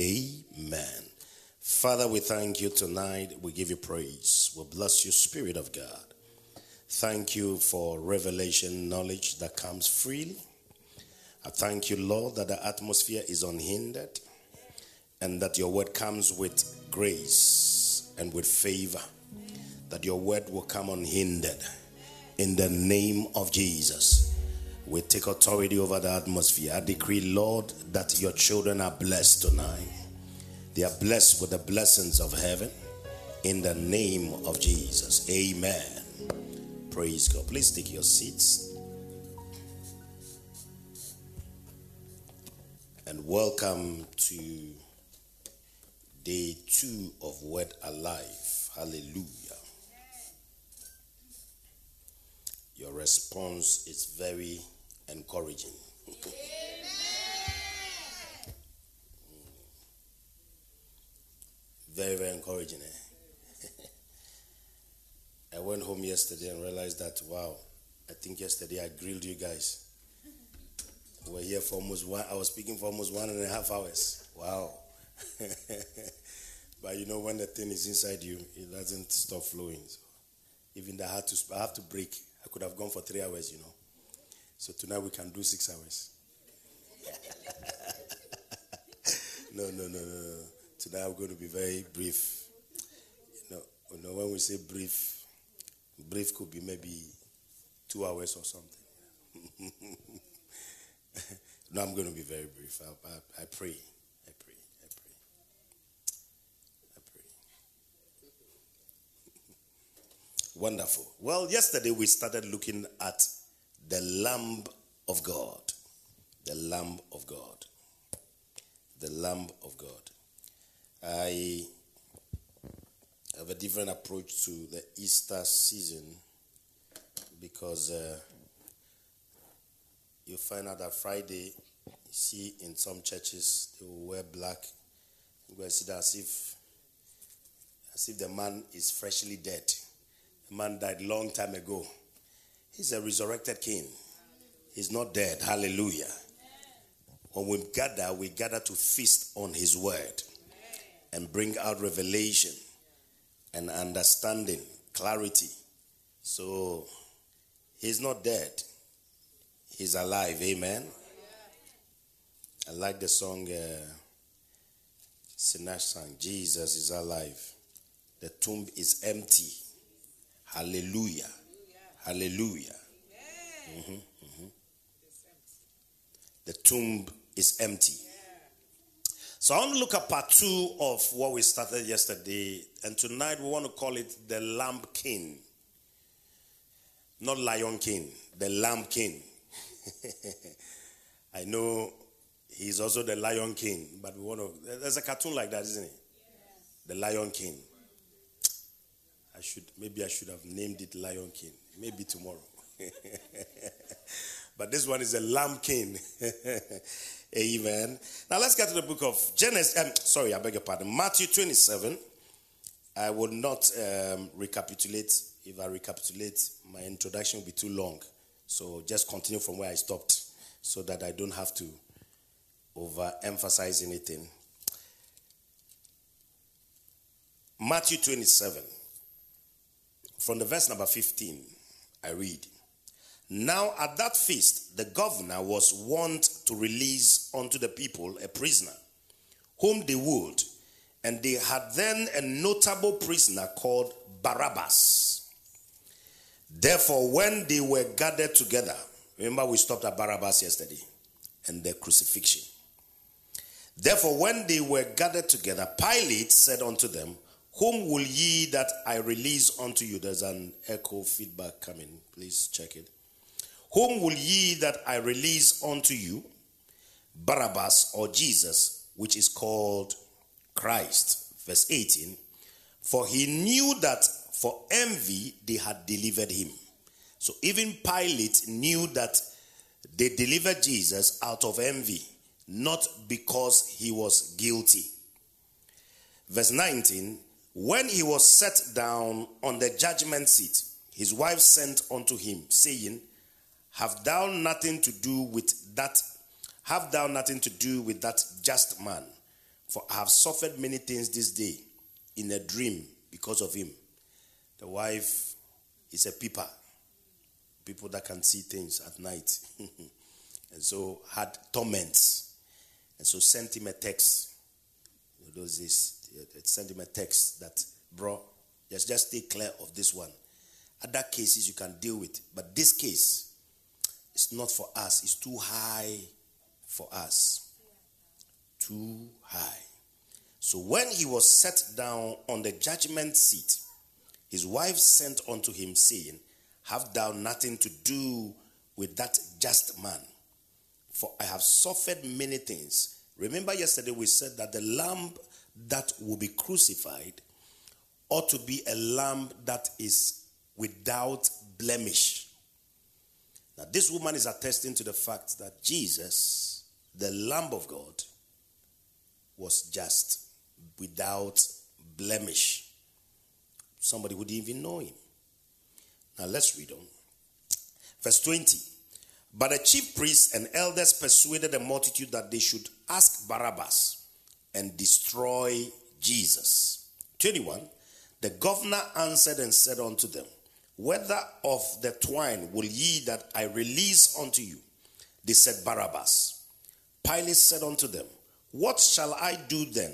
Amen. Father, we thank you tonight. We give you praise. We bless you, Spirit of God. Thank you for revelation knowledge that comes freely. I thank you, Lord, that the atmosphere is unhindered and that your word comes with grace and with favor. That your word will come unhindered. In the name of Jesus, we take authority over the atmosphere. I decree, Lord, that your children are blessed tonight. They are blessed with the blessings of heaven. In the name of Jesus. Amen. Praise God. Please take your seats. And welcome to day two of Word Alive. Hallelujah. Your response is very encouraging. very, very encouraging. Eh? I went home yesterday and realized that, wow, I think yesterday I grilled you guys. We were here for almost one, I was speaking for almost one and a half hours. Wow. but you know, when the thing is inside you, it doesn't stop flowing. So even that I had to, I have to break. I could have gone for three hours, you know. So tonight we can do six hours. no, no, no, no, Tonight I'm going to be very brief. You know, you know, when we say brief, brief could be maybe two hours or something. no, I'm going to be very brief. I, I, I pray. I pray. I pray. I pray. Wonderful. Well, yesterday we started looking at the Lamb of God. The Lamb of God. The Lamb of God. I have a different approach to the Easter season because uh, you find out that Friday, you see in some churches they will wear black. You go see that as if as if the man is freshly dead. The man died long time ago. He's a resurrected king. He's not dead. Hallelujah. When we gather, we gather to feast on his word and bring out revelation and understanding, clarity. So he's not dead, he's alive. Amen. I like the song uh, Sinach sang, Jesus is alive. The tomb is empty. Hallelujah. Hallelujah. Mm-hmm, mm-hmm. The tomb is empty. So I want to look at part two of what we started yesterday, and tonight we want to call it the Lamb King. Not Lion King, the Lamb King. I know he's also the Lion King, but we want to. There's a cartoon like that, isn't it? The Lion King. I should maybe I should have named it Lion King. Maybe tomorrow. but this one is a Lamb King. Amen. Now let's get to the book of Genesis. Um, sorry, I beg your pardon. Matthew 27. I will not um, recapitulate. If I recapitulate, my introduction will be too long. So just continue from where I stopped so that I don't have to overemphasize anything. Matthew 27. From the verse number 15, I read. Now, at that feast, the governor was wont to release unto the people a prisoner, whom they would. And they had then a notable prisoner called Barabbas. Therefore, when they were gathered together, remember we stopped at Barabbas yesterday and the crucifixion. Therefore, when they were gathered together, Pilate said unto them, Whom will ye that I release unto you? There's an echo feedback coming. Please check it. Whom will ye that I release unto you? Barabbas or Jesus, which is called Christ. Verse 18. For he knew that for envy they had delivered him. So even Pilate knew that they delivered Jesus out of envy, not because he was guilty. Verse 19 When he was set down on the judgment seat, his wife sent unto him, saying, have thou nothing to do with that? Have thou nothing to do with that just man? For I have suffered many things this day in a dream because of him. The wife is a peeper, people that can see things at night. and so had torments. And so sent him a text. Those days, sent him a text that, bro, just, just stay clear of this one. Other cases you can deal with. But this case is not for us. It's too high for us. Too high. So when he was set down on the judgment seat, his wife sent unto him, saying, Have thou nothing to do with that just man? For I have suffered many things. Remember, yesterday we said that the lamb that will be crucified ought to be a lamb that is without blemish. Now, this woman is attesting to the fact that Jesus, the Lamb of God, was just without blemish. Somebody would even know him. Now, let's read on. Verse 20. But the chief priests and elders persuaded the multitude that they should ask Barabbas and destroy Jesus. 21. The governor answered and said unto them, whether of the twine will ye that I release unto you? They said, Barabbas. Pilate said unto them, What shall I do then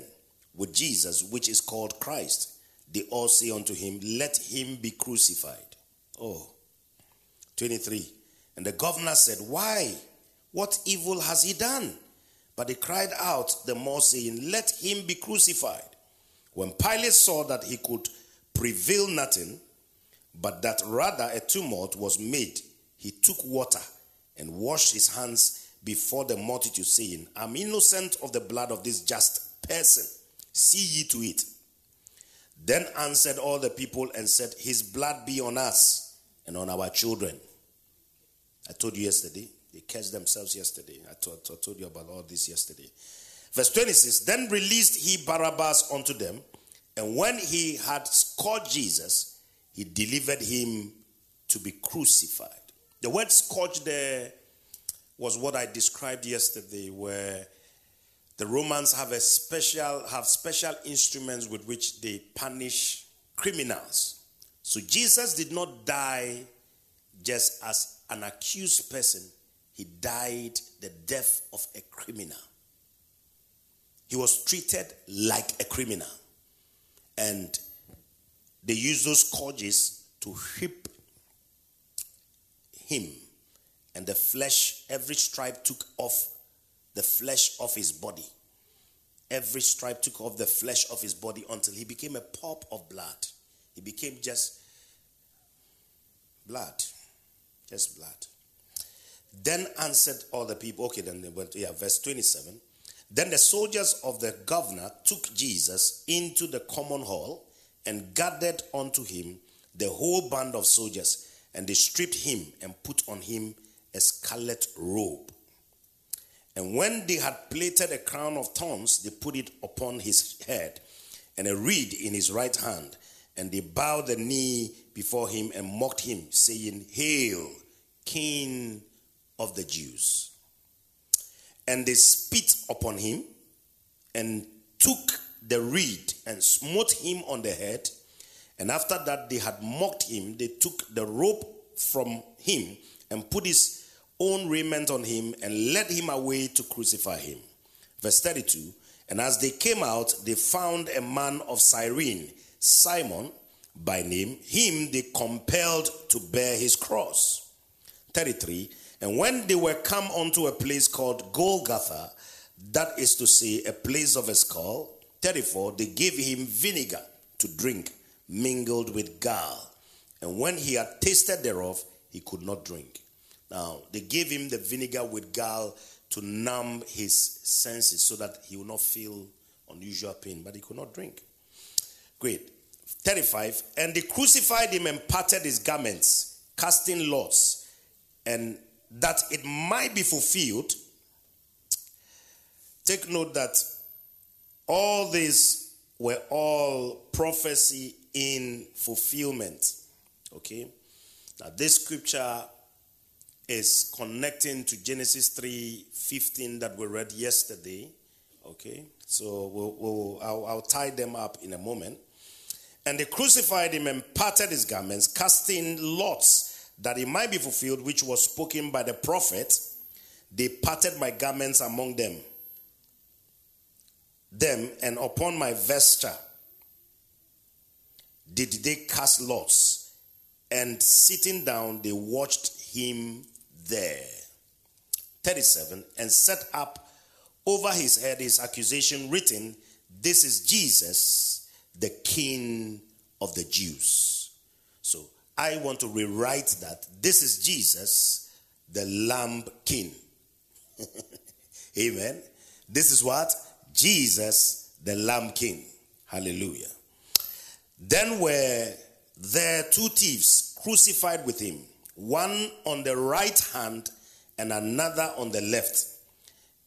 with Jesus, which is called Christ? They all say unto him, Let him be crucified. Oh. 23. And the governor said, Why? What evil has he done? But they cried out the more, saying, Let him be crucified. When Pilate saw that he could prevail nothing, but that rather a tumult was made, he took water and washed his hands before the multitude, saying, I'm innocent of the blood of this just person. See ye to it. Then answered all the people and said, His blood be on us and on our children. I told you yesterday. They catch themselves yesterday. I told, I told you about all this yesterday. Verse 26 Then released he Barabbas unto them, and when he had scourged Jesus, he delivered him to be crucified. The word scourge there was what I described yesterday, where the Romans have a special have special instruments with which they punish criminals. So Jesus did not die just as an accused person, he died the death of a criminal. He was treated like a criminal. And they used those scourges to whip him, and the flesh, every stripe took off the flesh of his body. Every stripe took off the flesh of his body until he became a pulp of blood. He became just blood. Just blood. Then answered all the people. Okay, then they went, yeah, verse 27. Then the soldiers of the governor took Jesus into the common hall and gathered unto him the whole band of soldiers, and they stripped him and put on him a scarlet robe. And when they had plaited a crown of thorns, they put it upon his head, and a reed in his right hand. And they bowed the knee before him and mocked him, saying, Hail, King of the Jews. And they spit upon him and took the reed and smote him on the head. And after that, they had mocked him. They took the rope from him and put his own raiment on him and led him away to crucify him. Verse 32 And as they came out, they found a man of Cyrene, Simon by name. Him they compelled to bear his cross. 33 And when they were come unto a place called Golgotha, that is to say, a place of a skull, 34, they gave him vinegar to drink, mingled with gall. And when he had tasted thereof, he could not drink. Now, they gave him the vinegar with gall to numb his senses so that he would not feel unusual pain, but he could not drink. Great. 35. And they crucified him and parted his garments, casting lots, and that it might be fulfilled. Take note that all these were all prophecy in fulfillment. Okay? Now this scripture is connecting to Genesis 3:15 that we read yesterday. Okay? So we'll, we'll, I'll, I'll tie them up in a moment. And they crucified him and parted his garments, casting lots that it might be fulfilled, which was spoken by the prophet. They parted my garments among them, them, and upon my vesture did they cast lots. And sitting down, they watched him there. 37 and set up over his head his accusation written, This is Jesus, the King of the Jews. I want to rewrite that. This is Jesus, the Lamb King. Amen. This is what? Jesus, the Lamb King. Hallelujah. Then were there two thieves crucified with him, one on the right hand and another on the left.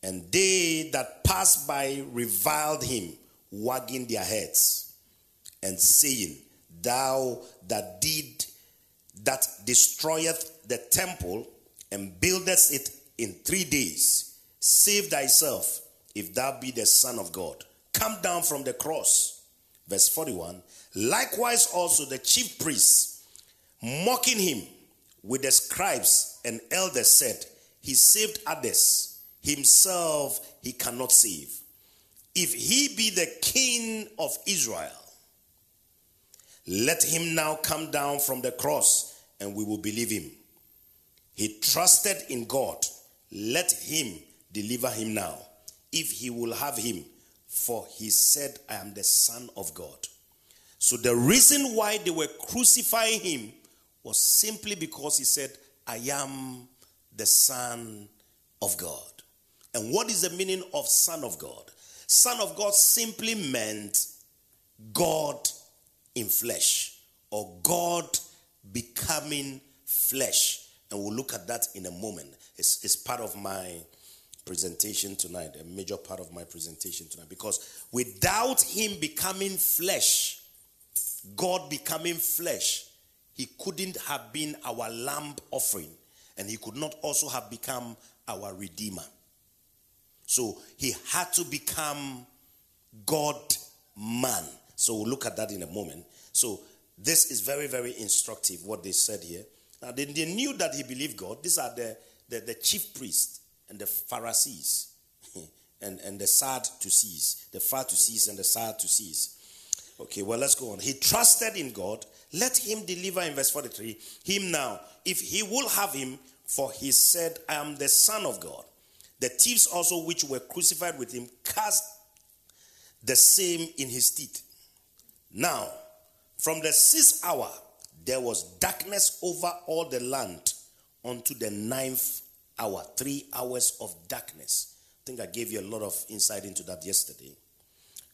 And they that passed by reviled him, wagging their heads, and saying, Thou that did that destroyeth the temple and buildeth it in three days, save thyself if thou be the Son of God. Come down from the cross. Verse 41 Likewise, also the chief priests, mocking him with the scribes and elders, said, He saved others, himself he cannot save. If he be the king of Israel, let him now come down from the cross and we will believe him. He trusted in God. Let him deliver him now, if he will have him, for he said, I am the Son of God. So the reason why they were crucifying him was simply because he said, I am the Son of God. And what is the meaning of Son of God? Son of God simply meant God in flesh or God becoming flesh. And we'll look at that in a moment. It's, it's part of my presentation tonight, a major part of my presentation tonight. Because without him becoming flesh, God becoming flesh, he couldn't have been our lamb offering, and he could not also have become our redeemer. So he had to become God man. So we'll look at that in a moment. So this is very, very instructive what they said here. Now they, they knew that he believed God. These are the, the, the chief priests and the Pharisees and, and the sad to cease, the Pharisees and the Sadducees. Okay, well, let's go on. He trusted in God. Let him deliver in verse 43 him now, if he will have him, for he said, I am the Son of God. The thieves also which were crucified with him cast the same in his teeth. Now, from the sixth hour, there was darkness over all the land unto the ninth hour. Three hours of darkness. I think I gave you a lot of insight into that yesterday.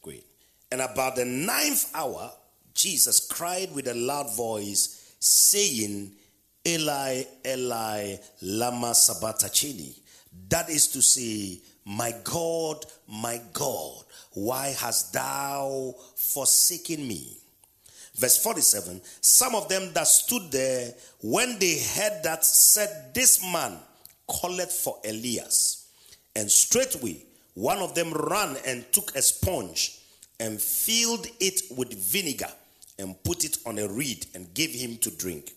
Great. And about the ninth hour, Jesus cried with a loud voice, saying, Eli, Eli, Lama Sabachthani. That is to say, My God, my God, why hast thou forsaken me? Verse 47 Some of them that stood there, when they heard that, said, This man calleth for Elias. And straightway one of them ran and took a sponge and filled it with vinegar and put it on a reed and gave him to drink.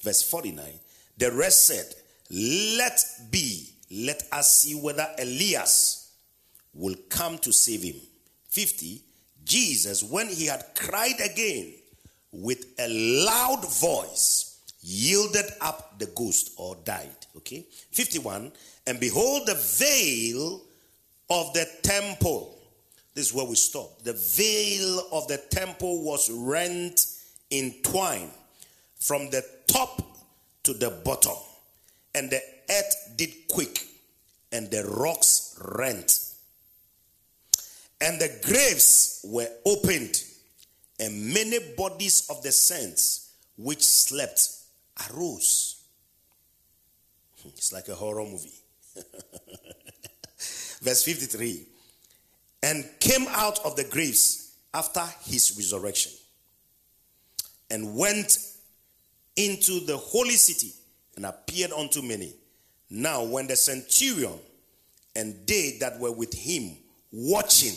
Verse 49 The rest said, Let be, let us see whether Elias will come to save him. 50 Jesus, when he had cried again with a loud voice, yielded up the ghost or died. Okay? 51 And behold, the veil of the temple this is where we stop. The veil of the temple was rent in twine from the top to the bottom, and the earth did quake, and the rocks rent, and the graves were opened, and many bodies of the saints which slept arose. It's like a horror movie. Verse 53 and came out of the graves after his resurrection and went into the holy city and appeared unto many. Now, when the centurion and they that were with him watching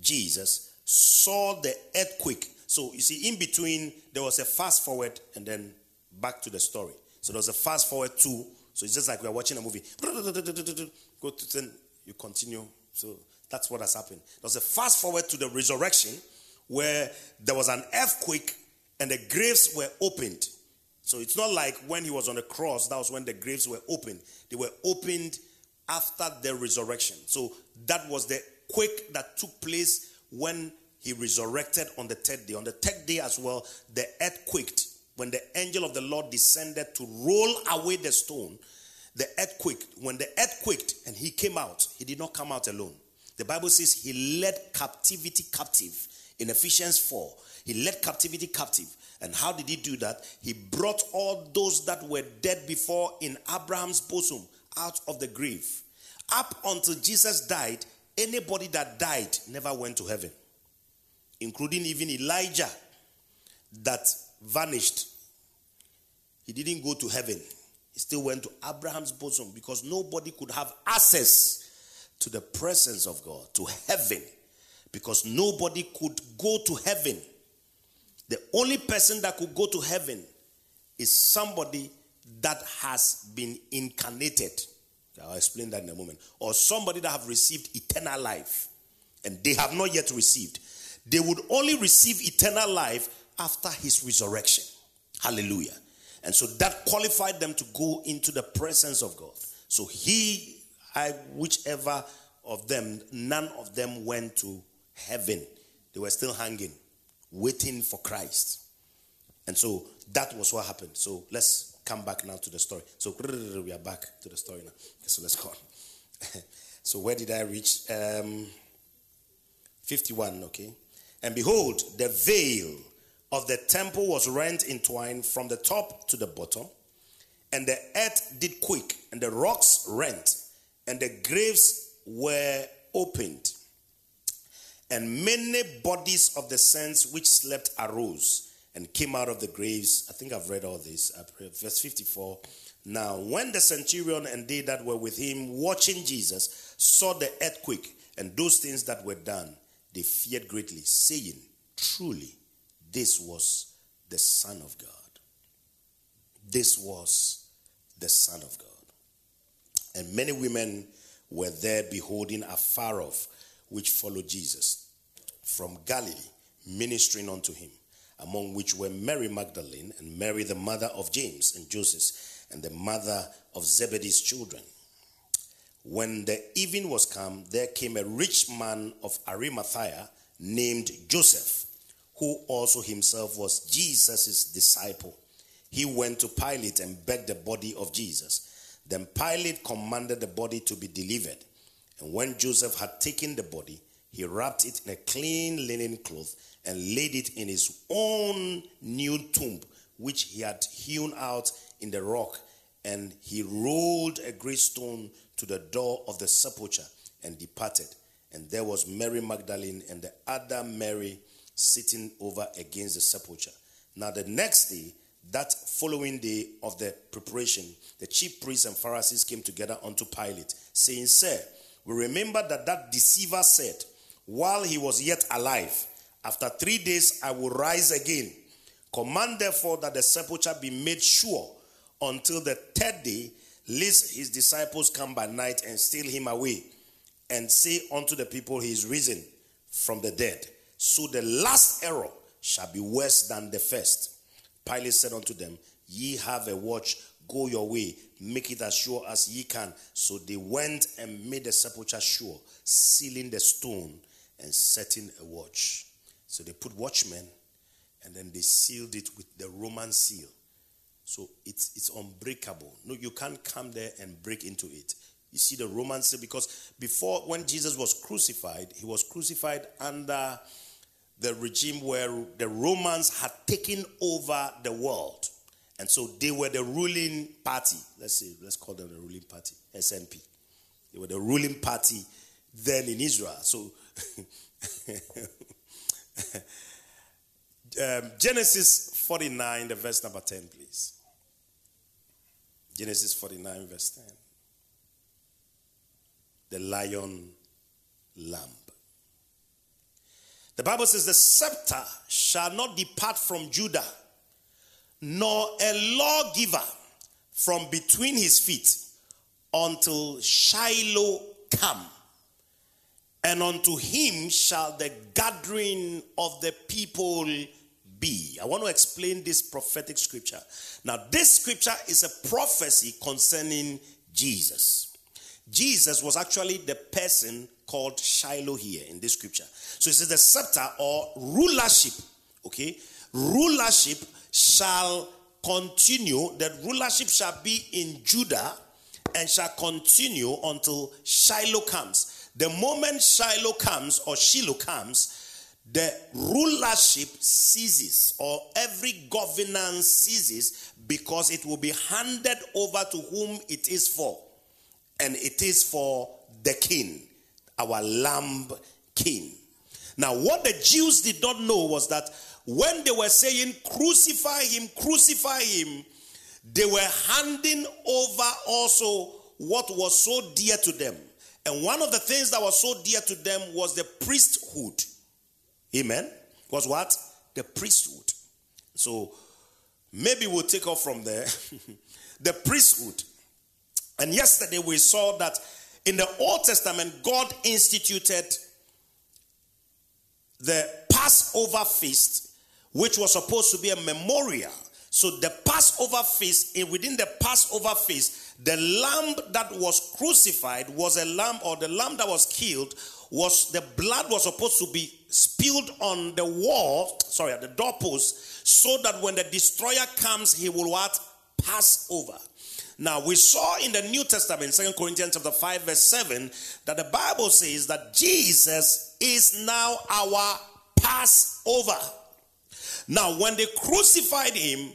Jesus, saw the earthquake. So you see, in between, there was a fast forward and then back to the story. So there was a fast forward too. So it's just like we're watching a movie. Go to then you continue. So that's what has happened. There was a fast forward to the resurrection where there was an earthquake and the graves were opened. So it's not like when he was on the cross, that was when the graves were opened. They were opened after the resurrection. So that was the quake that took place when he resurrected on the third day. On the third day as well, the earth quaked. When the angel of the Lord descended to roll away the stone, the earth quaked. When the earth quaked and he came out, he did not come out alone. The Bible says he led captivity captive in Ephesians 4. He led captivity captive. And how did he do that? He brought all those that were dead before in Abraham's bosom out of the grave. Up until Jesus died, anybody that died never went to heaven, including even Elijah that vanished. He didn't go to heaven. He still went to Abraham's bosom because nobody could have access to the presence of God, to heaven, because nobody could go to heaven. The only person that could go to heaven is somebody that has been incarnated. I'll explain that in a moment. Or somebody that have received eternal life and they have not yet received. They would only receive eternal life after his resurrection. Hallelujah. And so that qualified them to go into the presence of God. So he, I, whichever of them, none of them went to heaven. They were still hanging, waiting for Christ. And so that was what happened. So let's come back now to the story. So we are back to the story now. Okay, so let's go on. so where did I reach? Um, 51, okay. And behold, the veil of the temple was rent in twine from the top to the bottom, and the earth did quake, and the rocks rent, and the graves were opened. And many bodies of the saints which slept arose and came out of the graves. I think I've read all this. Uh, verse 54. Now, when the centurion and they that were with him watching Jesus saw the earthquake and those things that were done, they feared greatly, saying, Truly, this was the Son of God. This was the Son of God. And many women were there beholding afar off, which followed Jesus from Galilee, ministering unto him among which were Mary Magdalene and Mary, the mother of James and Joseph, and the mother of Zebedee's children. When the evening was come, there came a rich man of Arimathea named Joseph, who also himself was Jesus' disciple. He went to Pilate and begged the body of Jesus. Then Pilate commanded the body to be delivered. And when Joseph had taken the body, he wrapped it in a clean linen cloth and laid it in his own new tomb, which he had hewn out in the rock. And he rolled a great stone to the door of the sepulchre and departed. And there was Mary Magdalene and the other Mary sitting over against the sepulchre. Now, the next day, that following day of the preparation, the chief priests and Pharisees came together unto Pilate, saying, Sir, we remember that that deceiver said, while he was yet alive, after three days, I will rise again. Command therefore that the sepulchre be made sure until the third day, lest his disciples come by night and steal him away, and say unto the people, He is risen from the dead. So the last error shall be worse than the first. Pilate said unto them, Ye have a watch, go your way, make it as sure as ye can. So they went and made the sepulchre sure, sealing the stone and setting a watch. So they put watchmen and then they sealed it with the Roman seal. So it's it's unbreakable. No, you can't come there and break into it. You see the Roman seal because before when Jesus was crucified, he was crucified under the regime where the Romans had taken over the world. And so they were the ruling party. Let's say, let's call them the ruling party, SNP. They were the ruling party then in Israel. So um, Genesis 49, the verse number 10, please. Genesis 49, verse 10. The lion lamb. The Bible says, The scepter shall not depart from Judah, nor a lawgiver from between his feet until Shiloh come. And unto him shall the gathering of the people be. I want to explain this prophetic scripture. Now, this scripture is a prophecy concerning Jesus. Jesus was actually the person called Shiloh here in this scripture. So it says the scepter or rulership, okay? Rulership shall continue, that rulership shall be in Judah and shall continue until Shiloh comes. The moment Shiloh comes or Shiloh comes, the rulership ceases or every governance ceases because it will be handed over to whom it is for. And it is for the king, our lamb king. Now, what the Jews did not know was that when they were saying, Crucify him, crucify him, they were handing over also what was so dear to them. And one of the things that was so dear to them was the priesthood. Amen. Was what? The priesthood. So maybe we'll take off from there. the priesthood. And yesterday we saw that in the Old Testament, God instituted the Passover feast, which was supposed to be a memorial. So the Passover feast, and within the Passover feast, the lamb that was crucified was a lamb, or the lamb that was killed was the blood was supposed to be spilled on the wall, sorry, at the doorpost, so that when the destroyer comes, he will what? Pass over. Now we saw in the New Testament, Second Corinthians chapter 5, verse 7, that the Bible says that Jesus is now our Passover. Now, when they crucified him,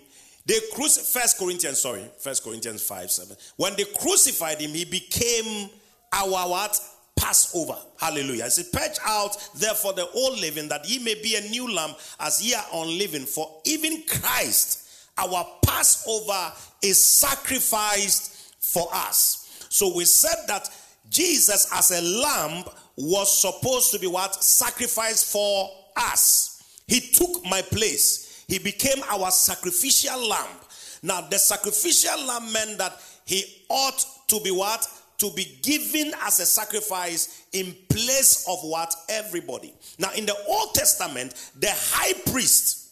they crucified First Corinthians, sorry, First Corinthians 5, 7. When they crucified him, he became our what? Passover. Hallelujah. I said, Purge out therefore the old living, that ye may be a new lamb as ye are unleavened. For even Christ, our Passover, is sacrificed for us. So we said that Jesus, as a lamb, was supposed to be what? Sacrificed for us. He took my place. He became our sacrificial lamb. Now, the sacrificial lamb meant that he ought to be what? to be given as a sacrifice in place of what? Everybody. Now, in the Old Testament, the high priest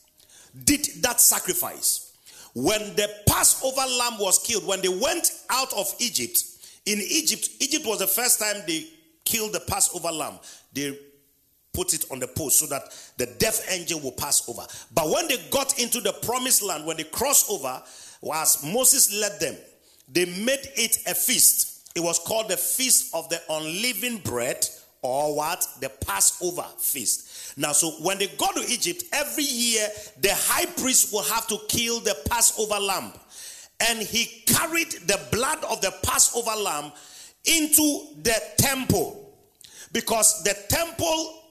did that sacrifice. When the Passover lamb was killed, when they went out of Egypt, in Egypt, Egypt was the first time they killed the Passover lamb. They put it on the post so that the death angel will pass over. But when they got into the promised land, when they crossed over, as Moses led them, they made it a feast it was called the Feast of the Unleavened Bread or what? The Passover feast. Now, so when they go to Egypt, every year the high priest will have to kill the Passover lamb. And he carried the blood of the Passover lamb into the temple because the temple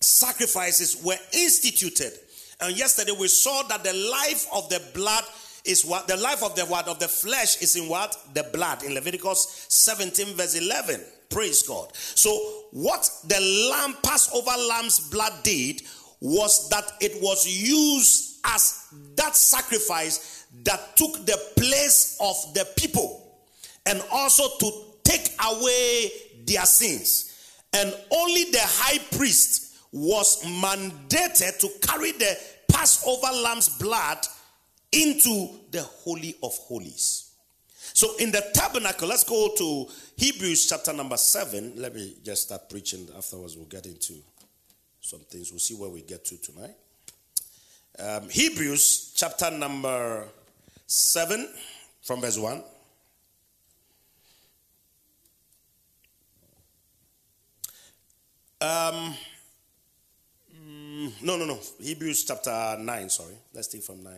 sacrifices were instituted. And yesterday we saw that the life of the blood is what the life of the what of the flesh is in what? The blood. In Leviticus 17 verse 11 praise God. So what the lamb Passover lamb's blood did was that it was used as that sacrifice that took the place of the people and also to take away their sins. And only the high priest was mandated to carry the Passover lamb's blood into the Holy of Holies. So in the tabernacle, let's go to Hebrews chapter number 7. Let me just start preaching. Afterwards, we'll get into some things. We'll see where we get to tonight. Um, Hebrews chapter number 7 from verse 1. Um, mm, no, no, no. Hebrews chapter 9, sorry. Let's take from 9.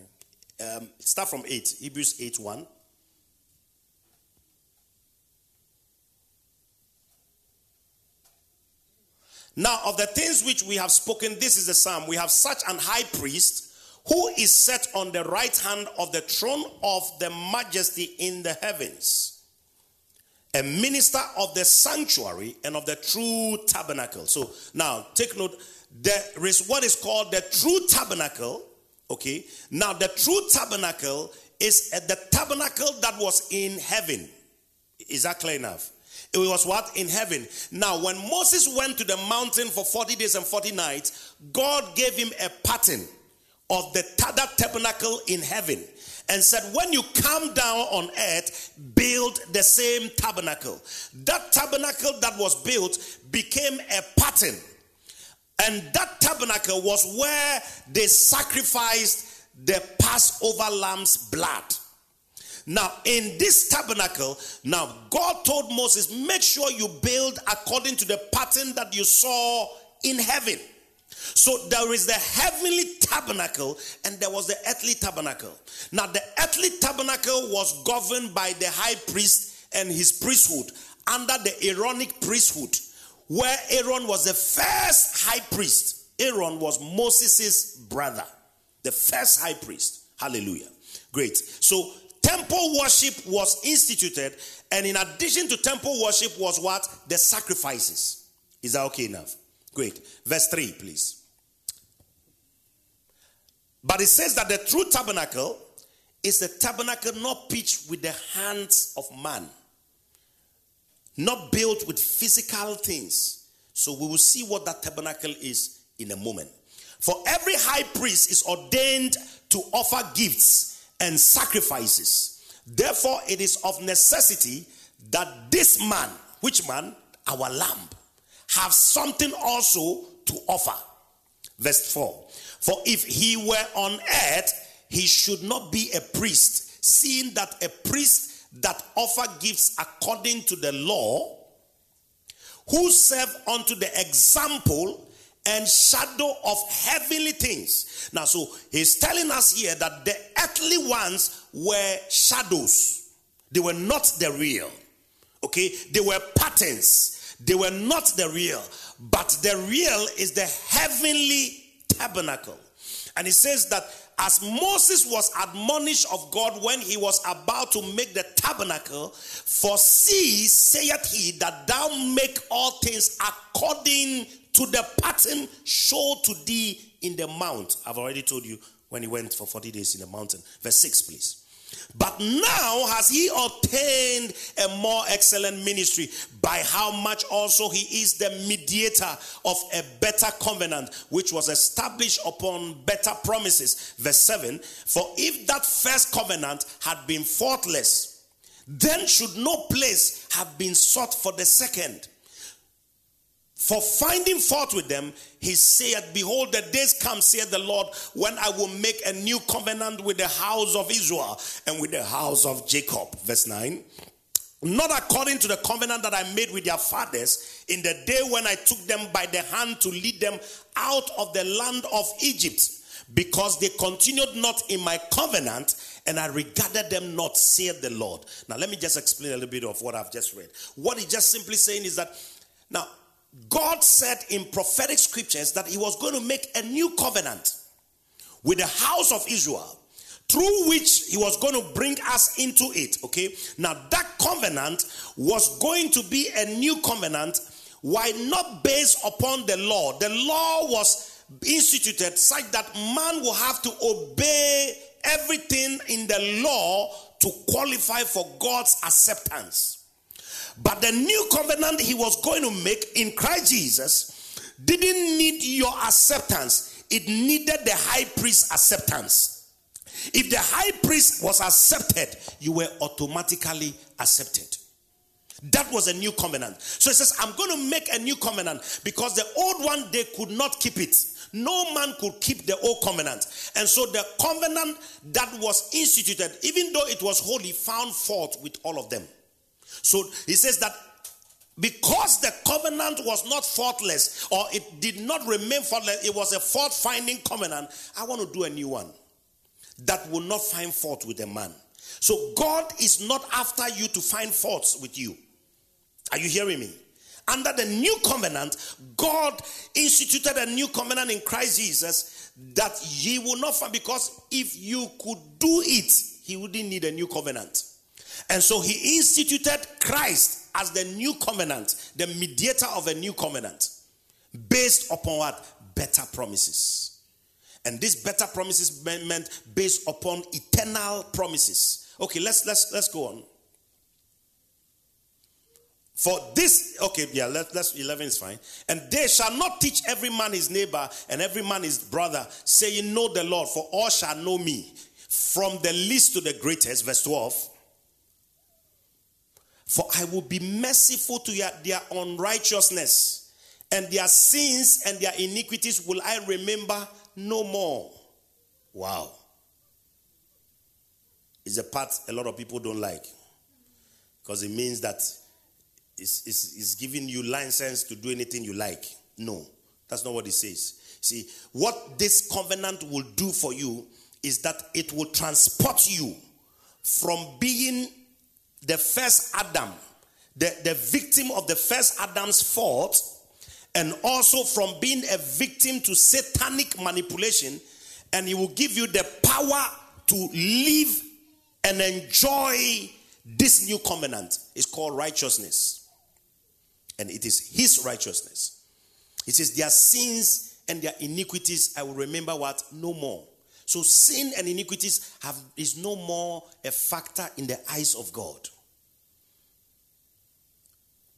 Um, start from 8, Hebrews 8 1. Now, of the things which we have spoken, this is the psalm. We have such an high priest who is set on the right hand of the throne of the majesty in the heavens, a minister of the sanctuary and of the true tabernacle. So, now take note there is what is called the true tabernacle. Okay. Now, the true tabernacle is uh, the tabernacle that was in heaven. Is that clear enough? It was what? In heaven. Now, when Moses went to the mountain for 40 days and 40 nights, God gave him a pattern of the that tabernacle in heaven and said, When you come down on earth, build the same tabernacle. That tabernacle that was built became a pattern. And that tabernacle was where they sacrificed the Passover lamb's blood. Now, in this tabernacle, now God told Moses, make sure you build according to the pattern that you saw in heaven. So there is the heavenly tabernacle and there was the earthly tabernacle. Now, the earthly tabernacle was governed by the high priest and his priesthood under the Aaronic priesthood, where Aaron was the first high priest. Aaron was Moses' brother, the first high priest. Hallelujah. Great. So temple worship was instituted, and in addition to temple worship, was what? The sacrifices. Is that okay enough? Great. Verse 3, please. But it says that the true tabernacle is a tabernacle not pitched with the hands of man, not built with physical things. So we will see what that tabernacle is in a moment. For every high priest is ordained to offer gifts and sacrifices. Therefore, it is of necessity that this man, which man? Our lamb, have something also to offer. Verse 4 For if he were on earth, he should not be a priest, seeing that a priest that offer gifts according to the law, who serve unto the example and shadow of heavenly things. Now, so he's telling us here that the earthly ones were shadows, they were not the real. Okay, they were patterns, they were not the real, but the real is the heavenly tabernacle. And he says that as Moses was admonished of God when he was about to make the tabernacle, for see, saith he, that thou make all things according to the pattern showed to thee in the mount. I've already told you when he went for 40 days in the mountain. Verse 6, please. But now has he obtained a more excellent ministry, by how much also he is the mediator of a better covenant, which was established upon better promises. Verse 7 For if that first covenant had been faultless, then should no place have been sought for the second. For finding fault with them, he said, Behold, the days come, saith the Lord, when I will make a new covenant with the house of Israel and with the house of Jacob. Verse 9. Not according to the covenant that I made with their fathers in the day when I took them by the hand to lead them out of the land of Egypt, because they continued not in my covenant, and I regarded them not, saith the Lord. Now, let me just explain a little bit of what I've just read. What he's just simply saying is that now God said in prophetic scriptures that he was going to make a new covenant with the house of Israel through which he was going to bring us into it. Okay, now that covenant was going to be a new covenant. Why not based upon the law? The law was instituted such that man will have to obey everything in the law to qualify for God's acceptance. But the new covenant he was going to make in Christ Jesus didn't need your acceptance, it needed the high priest acceptance. If the high priest was accepted, you were automatically accepted. That was a new covenant. So he says, I'm going to make a new covenant because the old one, they could not keep it. No man could keep the old covenant. And so the covenant that was instituted, even though it was holy, found fault with all of them. So he says that because the covenant was not faultless or it did not remain faultless, it was a fault finding covenant. I want to do a new one that will not find fault with a man. So God is not after you to find faults with you. Are you hearing me? Under the new covenant, God instituted a new covenant in Christ Jesus that He will not find because if you could do it, He wouldn't need a new covenant. And so he instituted Christ as the new covenant, the mediator of a new covenant, based upon what? better promises. And these better promises meant based upon eternal promises. Okay, let's let's let's go on. For this, okay, yeah, let, let's 11 is fine. And they shall not teach every man his neighbor and every man his brother, saying, Know the Lord, for all shall know me, from the least to the greatest. Verse 12. For I will be merciful to their unrighteousness, and their sins and their iniquities will I remember no more. Wow. It's a part a lot of people don't like because it means that it's, it's, it's giving you license to do anything you like. No, that's not what it says. See, what this covenant will do for you is that it will transport you from being the first Adam, the, the victim of the first Adam's fault, and also from being a victim to satanic manipulation, and he will give you the power to live and enjoy this new covenant. It's called righteousness. And it is his righteousness. It says, Their sins and their iniquities I will remember what? No more. So sin and iniquities have is no more a factor in the eyes of God.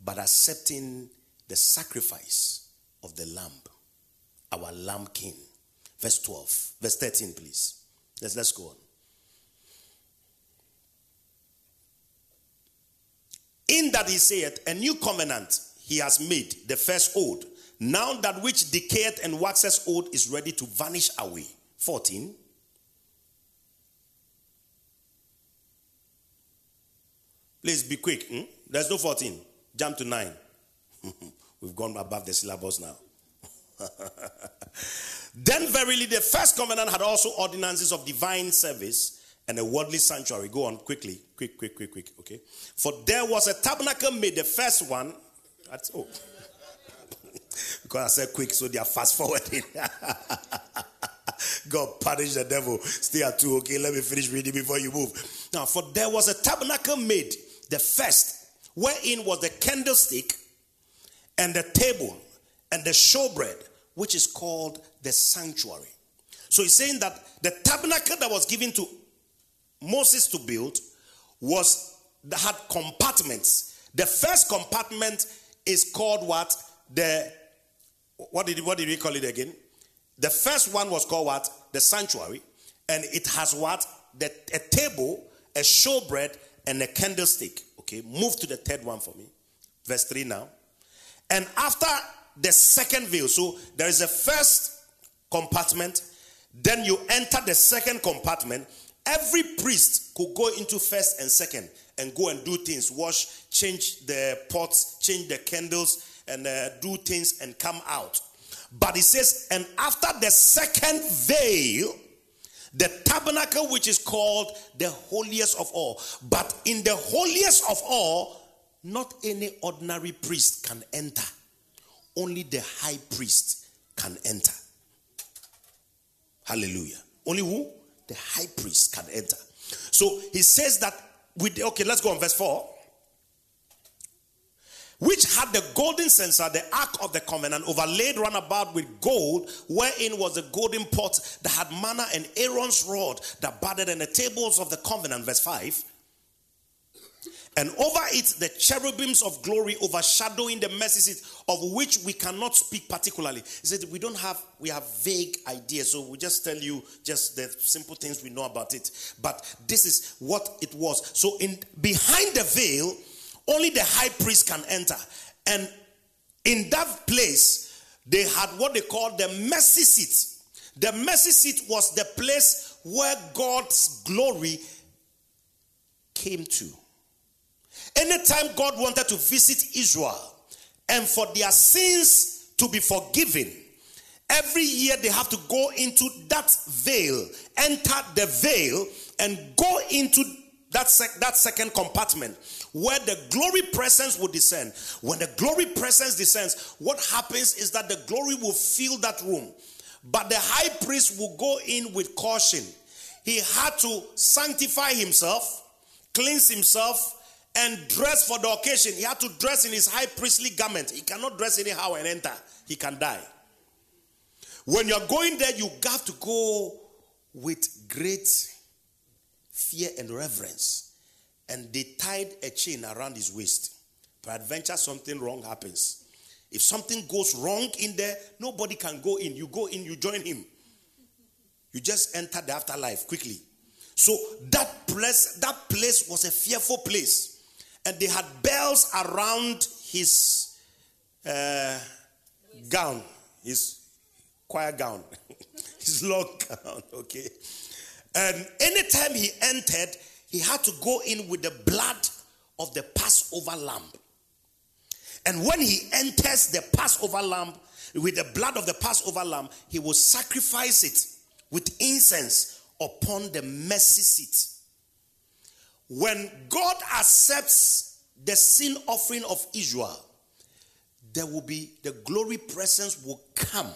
But accepting the sacrifice of the lamb, our lamb king. Verse 12, verse 13, please. Let's, let's go on. In that he saith, a new covenant he has made, the first old. Now that which decayeth and waxes old is ready to vanish away. 14. Please be quick. Hmm? There's no 14. Jump to 9. We've gone above the syllabus now. then verily the first covenant had also ordinances of divine service and a worldly sanctuary. Go on quickly, quick, quick, quick, quick. Okay. For there was a tabernacle made, the first one. That's oh. because I said quick, so they are fast forwarding. God punish the devil. Stay at two. Okay, let me finish reading before you move. Now, for there was a tabernacle made, the first, wherein was the candlestick and the table and the showbread, which is called the sanctuary. So he's saying that the tabernacle that was given to Moses to build was had compartments. The first compartment is called what? The what did what did we call it again? The first one was called what? The sanctuary, and it has what? The, a table, a showbread, and a candlestick. Okay, move to the third one for me. Verse 3 now. And after the second veil, so there is a first compartment, then you enter the second compartment. Every priest could go into first and second and go and do things wash, change the pots, change the candles, and uh, do things and come out. But it says, and after the second veil, the tabernacle which is called the holiest of all. But in the holiest of all, not any ordinary priest can enter, only the high priest can enter. Hallelujah. Only who? The high priest can enter. So he says that with okay, let's go on verse 4 which had the golden censer, the ark of the covenant, overlaid round about with gold, wherein was a golden pot that had manna and Aaron's rod that budded in the tables of the covenant. Verse 5. And over it the cherubims of glory overshadowing the mercy seat, of which we cannot speak particularly. He said we don't have we have vague ideas, so we just tell you just the simple things we know about it. But this is what it was. So in behind the veil only the high priest can enter. And in that place, they had what they called the mercy seat. The mercy seat was the place where God's glory came to. Anytime God wanted to visit Israel and for their sins to be forgiven, every year they have to go into that veil, enter the veil, and go into that, sec- that second compartment where the glory presence will descend. When the glory presence descends, what happens is that the glory will fill that room. But the high priest will go in with caution. He had to sanctify himself, cleanse himself, and dress for the occasion. He had to dress in his high priestly garment. He cannot dress anyhow and enter, he can die. When you're going there, you have to go with great fear and reverence. And they tied a chain around his waist. Peradventure, something wrong happens. If something goes wrong in there, nobody can go in. You go in, you join him. You just enter the afterlife quickly. So that place, that place was a fearful place. And they had bells around his uh, gown, his choir gown, his long gown, okay? And anytime he entered, he had to go in with the blood of the Passover lamb. And when he enters the Passover lamb, with the blood of the Passover lamb, he will sacrifice it with incense upon the mercy seat. When God accepts the sin offering of Israel, there will be the glory presence will come.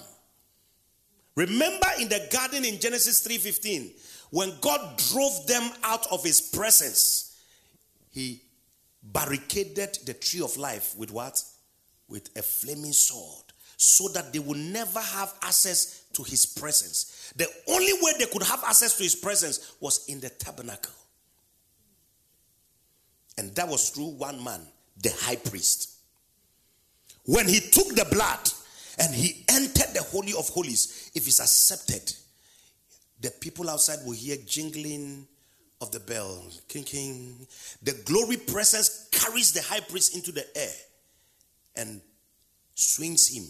Remember in the garden in Genesis 3:15, when God drove them out of his presence, he barricaded the tree of life with what? With a flaming sword, so that they would never have access to his presence. The only way they could have access to his presence was in the tabernacle. And that was through one man, the high priest. When he took the blood and he entered the Holy of Holies, if it's accepted, the people outside will hear jingling of the bell, king, king. The glory presence carries the high priest into the air and swings him,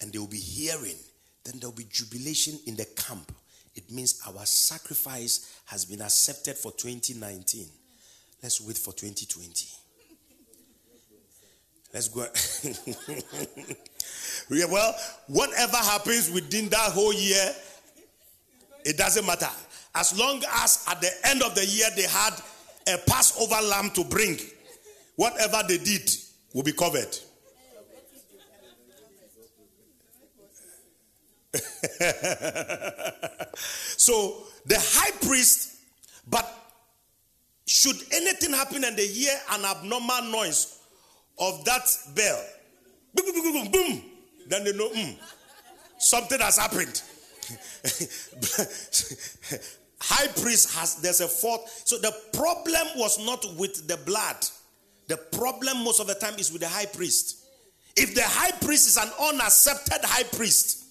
and they will be hearing. Then there will be jubilation in the camp. It means our sacrifice has been accepted for 2019. Let's wait for 2020. Let's go. yeah, well, whatever happens within that whole year, it doesn't matter. As long as at the end of the year they had a Passover lamb to bring, whatever they did will be covered. so the high priest, but should anything happen and they hear an abnormal noise of that bell, boom, boom, boom, boom, then they know, mm, something has happened. High priest has, there's a fourth. So the problem was not with the blood. The problem most of the time is with the high priest. If the high priest is an unaccepted high priest,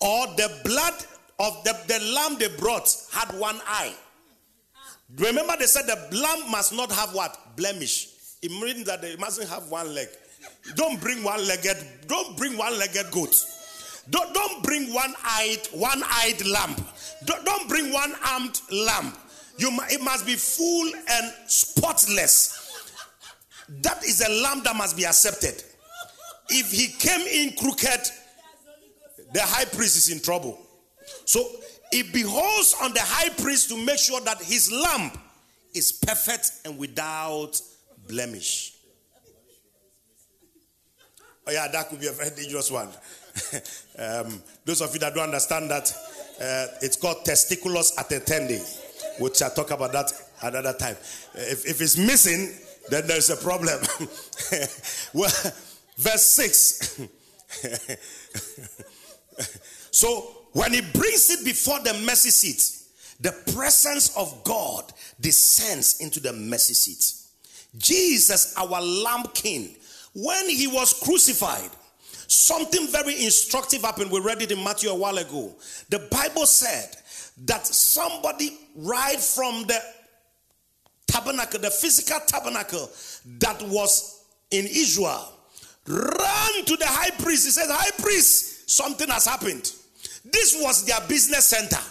or the blood of the, the lamb they brought had one eye. Remember, they said the lamb must not have what? Blemish. It means that they mustn't have one leg. Don't bring one legged, don't bring one legged goat. Don't, don't bring one eyed, one eyed lamb. Don't, don't bring one armed lamp. You, it must be full and spotless. That is a lamp that must be accepted. If he came in crooked, the high priest is in trouble. So it beholds on the high priest to make sure that his lamp is perfect and without blemish. Oh, yeah, that could be a very dangerous one. um, those of you that don't understand that, uh, it's called testiculus attetendi, which I'll talk about that another time. If, if it's missing, then there's a problem. well, verse 6. so, when he brings it before the mercy seat, the presence of God descends into the mercy seat. Jesus, our Lamb King, when he was crucified, something very instructive happened. We read it in Matthew a while ago. The Bible said that somebody right from the tabernacle, the physical tabernacle that was in Israel, ran to the high priest. He said, High priest, something has happened. This was their business center.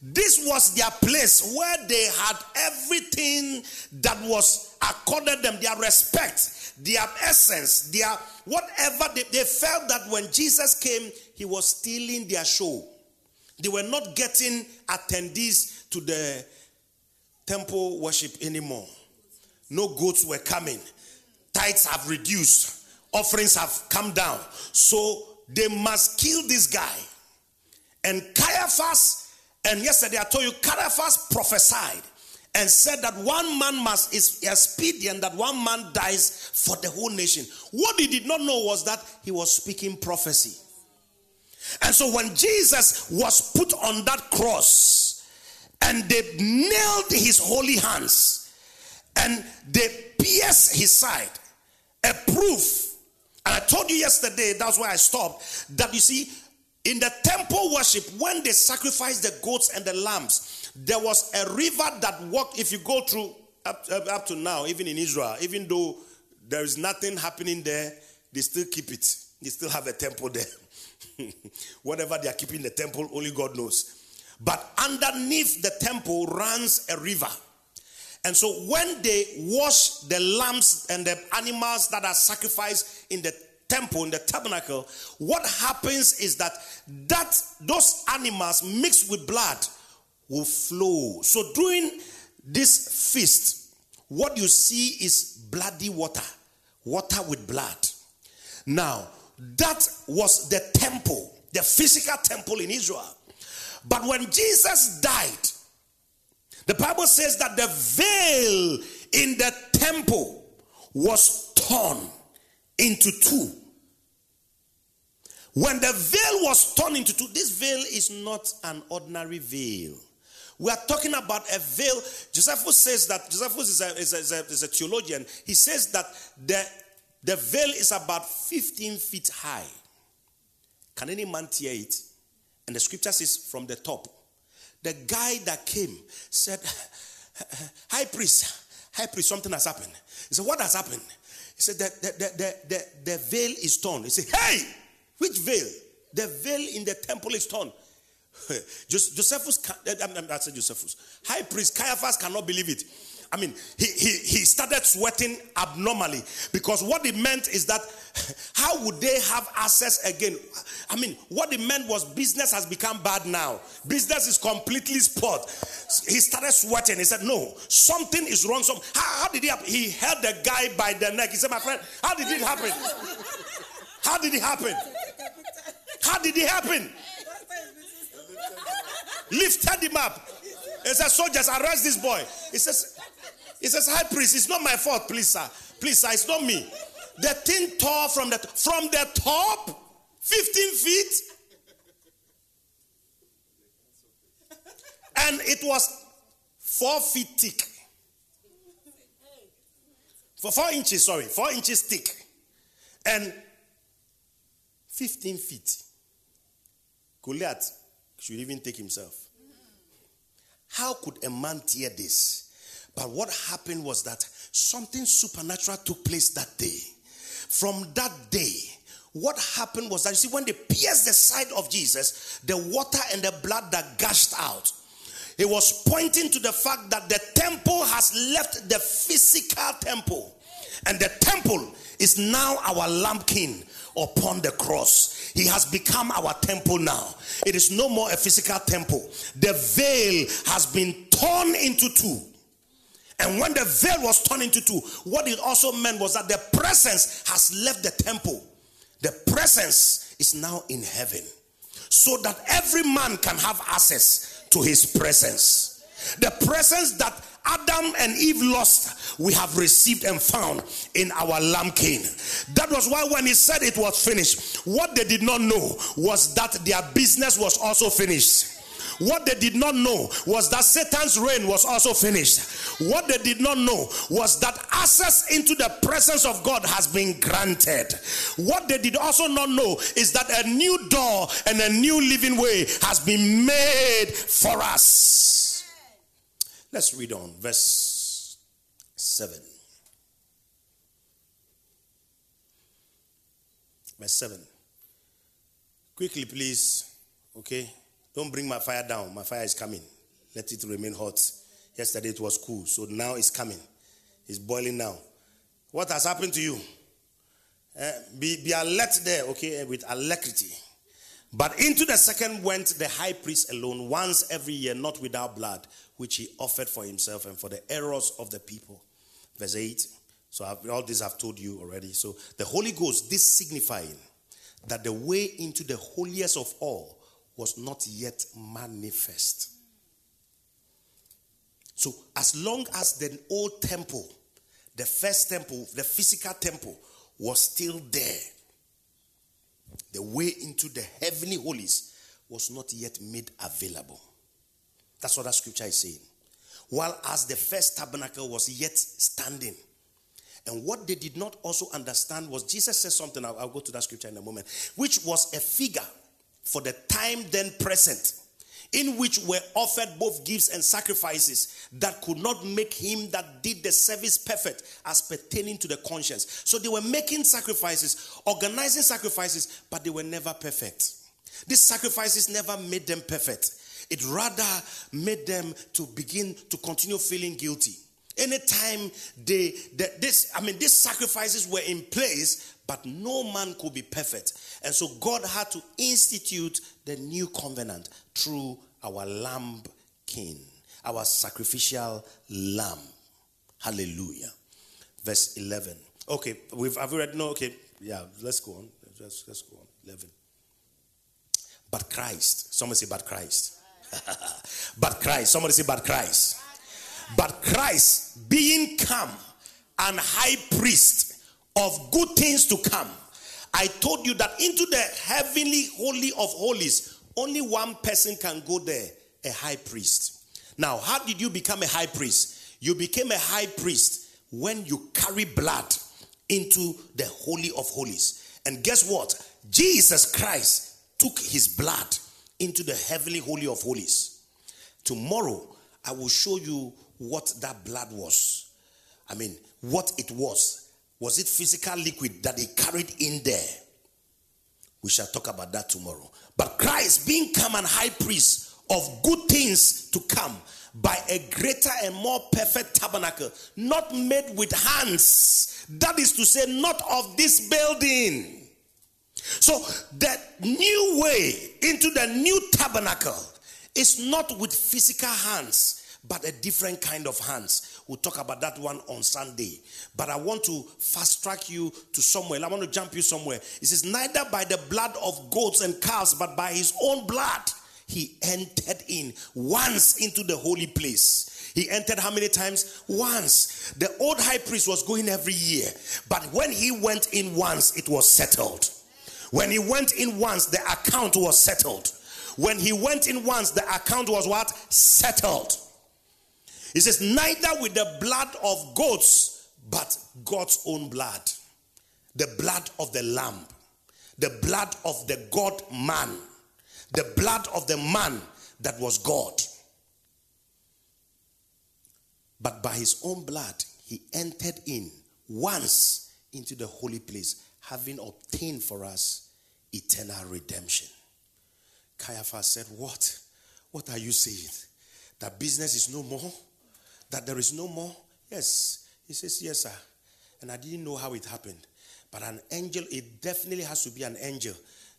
This was their place where they had everything that was accorded them, their respect, their essence, their whatever. They, they felt that when Jesus came, he was stealing their show. They were not getting attendees to the temple worship anymore. No goats were coming. Tithes have reduced. Offerings have come down. So they must kill this guy. And Caiaphas and yesterday I told you, Caiaphas prophesied and said that one man must is expedient that one man dies for the whole nation. What he did not know was that he was speaking prophecy. And so when Jesus was put on that cross and they nailed his holy hands and they pierced his side, a proof. And I told you yesterday, that's why I stopped, that you see, in the temple worship, when they sacrificed the goats and the lambs, there was a river that walked. If you go through up, up, up to now, even in Israel, even though there is nothing happening there, they still keep it. They still have a temple there. Whatever they are keeping the temple, only God knows. But underneath the temple runs a river. And so when they wash the lambs and the animals that are sacrificed in the temple, in the tabernacle, what happens is that that those animals mixed with blood will flow. So during this feast, what you see is bloody water, water with blood. Now, that was the temple, the physical temple in Israel. But when Jesus died, the Bible says that the veil in the temple was torn into two. When the veil was torn into two, this veil is not an ordinary veil. We are talking about a veil. Josephus says that, Josephus is a, is a, is a, is a theologian. He says that the, the veil is about 15 feet high. Can any man tear it? And the scripture says from the top. The guy that came said, High priest, high priest, something has happened. He said, What has happened? He said, The, the, the, the, the veil is torn. He said, Hey, which veil? The veil in the temple is torn. Josephus, eh, I said Josephus, high priest Caiaphas cannot believe it. I mean, he, he, he started sweating abnormally because what it meant is that how would they have access again? I mean, what it meant was business has become bad now. Business is completely spoiled. He started sweating. He said, No, something is wrong. Some, how, how did he happen? He held the guy by the neck. He said, My friend, how did it happen? How did it happen? How did it happen? Lifted him up. He said, Soldiers, arrest this boy. He says, he says, High priest, it's not my fault, please, sir. Please, sir, it's not me. The thing tore from the from the top, 15 feet. And it was four feet thick. For four inches, sorry, four inches thick. And 15 feet. Goliath should even take himself. How could a man tear this? But what happened was that something supernatural took place that day. From that day, what happened was that you see, when they pierced the side of Jesus, the water and the blood that gushed out, it was pointing to the fact that the temple has left the physical temple, and the temple is now our Lamb King upon the cross. He has become our temple now. It is no more a physical temple. The veil has been torn into two. And when the veil was torn into two, what it also meant was that the presence has left the temple. The presence is now in heaven. So that every man can have access to his presence. The presence that Adam and Eve lost, we have received and found in our Lamb King. That was why when he said it was finished, what they did not know was that their business was also finished. What they did not know was that Satan's reign was also finished. What they did not know was that access into the presence of God has been granted. What they did also not know is that a new door and a new living way has been made for us. Let's read on, verse 7. Verse 7. Quickly, please. Okay. Don't bring my fire down. My fire is coming. Let it remain hot. Yesterday it was cool, so now it's coming. It's boiling now. What has happened to you? Uh, be, be alert there, okay, with alacrity. But into the second went the high priest alone, once every year, not without blood, which he offered for himself and for the errors of the people. Verse 8. So I've, all this I've told you already. So the Holy Ghost, this signifying that the way into the holiest of all was not yet manifest. So, as long as the old temple, the first temple, the physical temple, was still there, the way into the heavenly holies was not yet made available. That's what that scripture is saying. While as the first tabernacle was yet standing. And what they did not also understand was Jesus says something, I'll, I'll go to that scripture in a moment, which was a figure for the time then present in which were offered both gifts and sacrifices that could not make him that did the service perfect as pertaining to the conscience. So they were making sacrifices, organizing sacrifices, but they were never perfect. These sacrifices never made them perfect. It rather made them to begin to continue feeling guilty. Anytime they, they this, I mean, these sacrifices were in place, but no man could be perfect. And so God had to institute the new covenant through our lamb king, our sacrificial lamb. Hallelujah. Verse 11. Okay, we've have we read no, okay, yeah, let's go on. Let's, let's go on. 11. But Christ. Somebody say, but Christ. but Christ. Somebody say, but Christ. But Christ, being come and high priest of good things to come. I told you that into the heavenly holy of holies, only one person can go there, a high priest. Now, how did you become a high priest? You became a high priest when you carry blood into the holy of holies. And guess what? Jesus Christ took his blood into the heavenly holy of holies. Tomorrow, I will show you what that blood was. I mean, what it was. Was it physical liquid that he carried in there? We shall talk about that tomorrow. But Christ, being come and high priest of good things to come, by a greater and more perfect tabernacle, not made with hands. That is to say, not of this building. So, that new way into the new tabernacle is not with physical hands but a different kind of hands. We'll talk about that one on Sunday. But I want to fast track you to somewhere. I want to jump you somewhere. It says, Neither by the blood of goats and calves, but by his own blood, he entered in once into the holy place. He entered how many times? Once. The old high priest was going every year, but when he went in once, it was settled. When he went in once, the account was settled. When he went in once, the account was what? Settled. He says, neither with the blood of goats, but God's own blood. The blood of the lamb. The blood of the God man. The blood of the man that was God. But by his own blood, he entered in once into the holy place, having obtained for us eternal redemption. Caiaphas said, What? What are you saying? That business is no more? that there is no more? Yes. He says, Yes, sir. And I didn't know how it happened. But an angel, it definitely has to be an angel.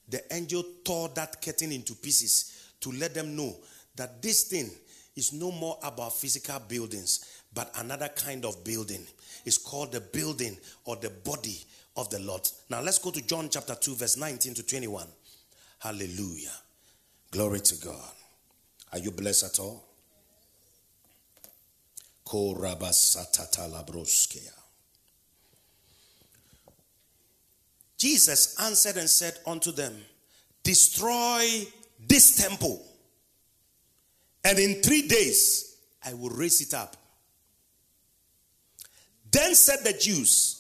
The angel tore that curtain into pieces to let them know that this thing is no more about physical buildings, but another kind of building. It's called the building or the body of the Lord. Now let's go to John chapter 2, verse 19 to 21. Hallelujah. Glory to God. Are you blessed at all? Jesus answered and said unto them, Destroy this temple, and in three days I will raise it up. Then said the Jews,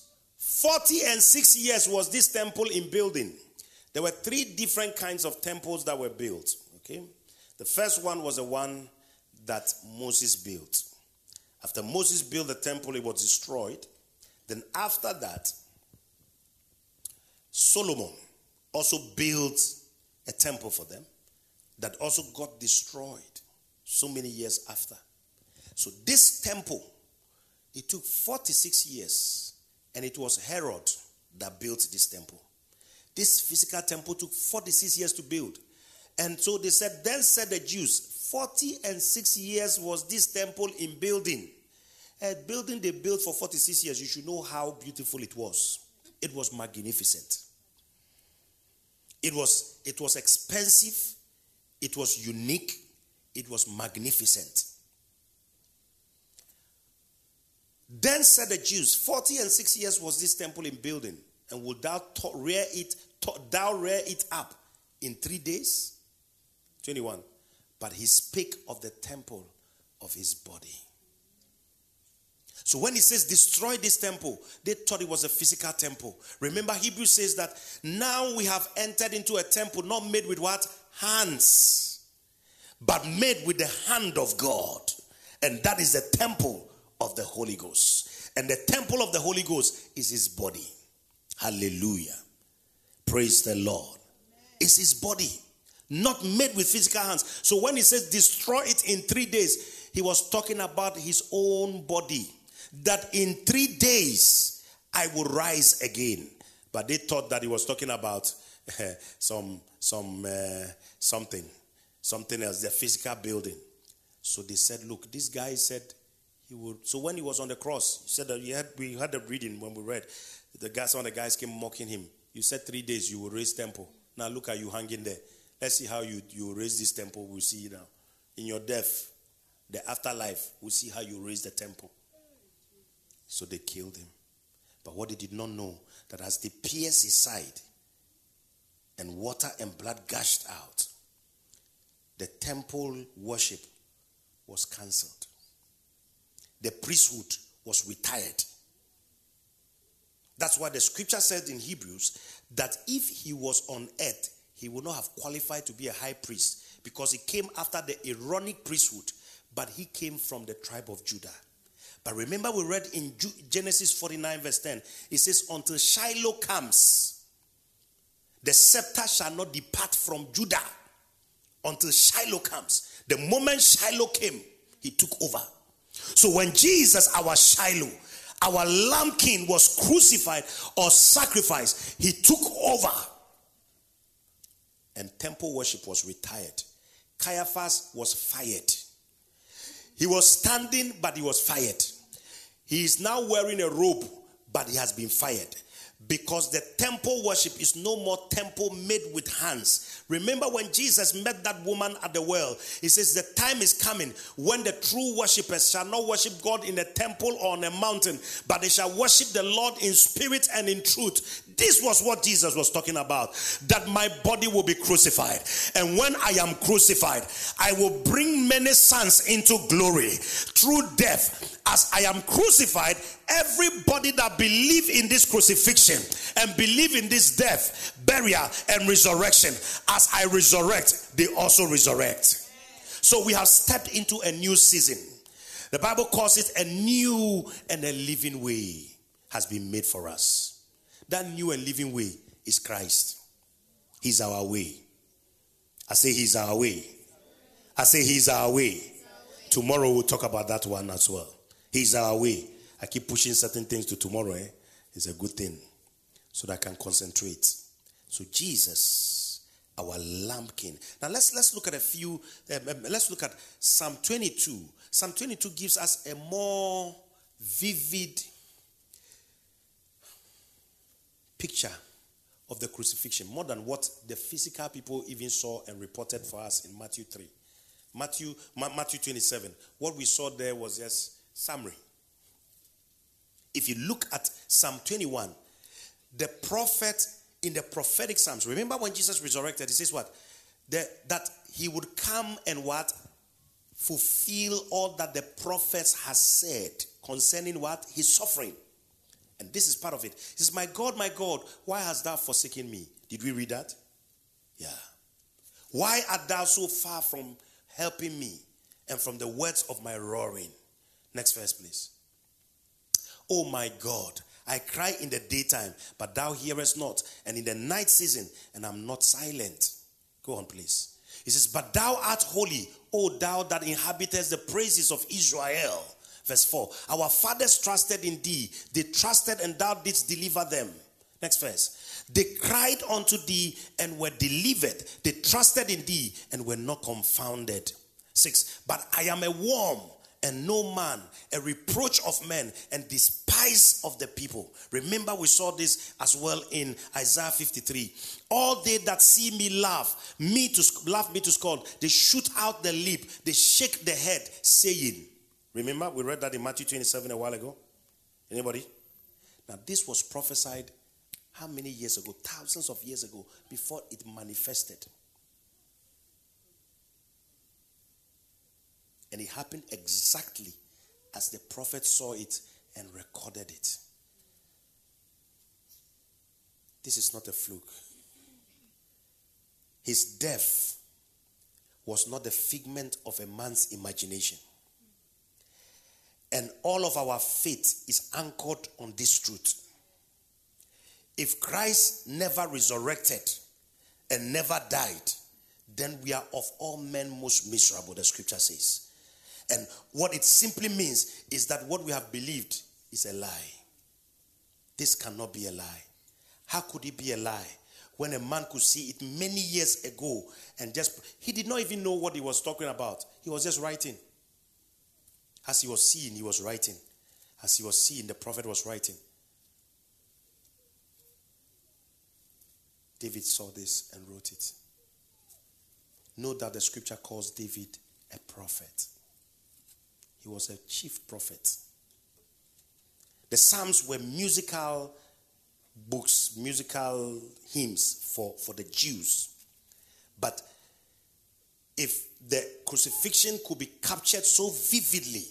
40 and 6 years was this temple in building. There were three different kinds of temples that were built. Okay? The first one was the one that Moses built. After Moses built the temple, it was destroyed. Then, after that, Solomon also built a temple for them that also got destroyed so many years after. So, this temple, it took 46 years, and it was Herod that built this temple. This physical temple took 46 years to build. And so they said, Then said the Jews, 40 and 6 years was this temple in building. A building they built for 46 years, you should know how beautiful it was. It was magnificent. It was, it was expensive, it was unique, it was magnificent. Then said the Jews, 40 and 6 years was this temple in building, and would thou rear it thou rear it up in three days? 21. But he spake of the temple of his body. So when he says destroy this temple, they thought it was a physical temple. Remember, Hebrew says that now we have entered into a temple not made with what? Hands, but made with the hand of God. And that is the temple of the Holy Ghost. And the temple of the Holy Ghost is his body. Hallelujah. Praise the Lord. It's his body, not made with physical hands. So when he says destroy it in three days, he was talking about his own body that in three days I will rise again. But they thought that he was talking about uh, some some uh, something something else, the physical building. So they said, "Look, this guy said he would." So when he was on the cross, he said that we had we had the reading when we read. The guys, some of the guys came mocking him. You said three days you will raise temple. Now look at you hanging there. Let's see how you you raise this temple. We'll see now. In your death, the afterlife, we'll see how you raise the temple. So they killed him. But what they did not know that as they pierced his side and water and blood gushed out, the temple worship was cancelled. The priesthood was retired. That's why the scripture said in Hebrews that if he was on earth, he would not have qualified to be a high priest because he came after the Aaronic priesthood, but he came from the tribe of Judah. But remember, we read in Genesis 49, verse 10, it says, Until Shiloh comes, the scepter shall not depart from Judah until Shiloh comes. The moment Shiloh came, he took over. So when Jesus, our Shiloh, our Lamb King, was crucified or sacrificed, he took over. And temple worship was retired. Caiaphas was fired. He was standing, but he was fired. He is now wearing a robe, but he has been fired because the temple worship is no more temple made with hands. Remember when Jesus met that woman at the well, he says, The time is coming when the true worshippers shall not worship God in a temple or on a mountain, but they shall worship the Lord in spirit and in truth. This was what Jesus was talking about that my body will be crucified. And when I am crucified, I will bring many sons into glory through death. As I am crucified, everybody that believe in this crucifixion and believe in this death, burial, and resurrection, as I resurrect, they also resurrect. So we have stepped into a new season. The Bible calls it a new and a living way has been made for us. That new and living way is Christ. He's our way. I say He's our way. I say He's our way. Tomorrow we'll talk about that one as well. He's our way. I keep pushing certain things to tomorrow. Eh? It's a good thing so that I can concentrate. So Jesus, our Lamb King. Now let's let's look at a few. Um, um let's look at Psalm 22. Psalm 22 gives us a more vivid picture of the crucifixion, more than what the physical people even saw and reported for us in Matthew 3. Matthew, Matthew 27. What we saw there was just summary. If you look at Psalm 21, the prophet in the prophetic Psalms, remember when Jesus resurrected, he says what? The, that he would come and what? Fulfill all that the prophets has said concerning what? His suffering. And this is part of it. He says, My God, my God, why hast thou forsaken me? Did we read that? Yeah. Why art thou so far from helping me and from the words of my roaring? Next verse, please. Oh my God, I cry in the daytime, but thou hearest not, and in the night season, and I'm not silent. Go on, please. He says, But thou art holy, O thou that inhabitest the praises of Israel. Verse 4 Our fathers trusted in thee, they trusted and thou didst deliver them. Next verse. They cried unto thee and were delivered. They trusted in thee and were not confounded. Six. But I am a worm and no man, a reproach of men and despise of the people. Remember, we saw this as well in Isaiah 53. All they that see me laugh, me to laugh me to scorn. They shoot out the lip, they shake the head, saying, Remember, we read that in Matthew 27 a while ago. Anybody? Now, this was prophesied How many years ago? Thousands of years ago, before it manifested. And it happened exactly as the prophet saw it and recorded it. This is not a fluke. His death was not the figment of a man's imagination. And all of our faith is anchored on this truth. If Christ never resurrected and never died, then we are of all men most miserable, the scripture says. And what it simply means is that what we have believed is a lie. This cannot be a lie. How could it be a lie? When a man could see it many years ago and just, he did not even know what he was talking about. He was just writing. As he was seeing, he was writing. As he was seeing, the prophet was writing. David saw this and wrote it. Note that the scripture calls David a prophet. He was a chief prophet. The Psalms were musical books, musical hymns for, for the Jews. But if the crucifixion could be captured so vividly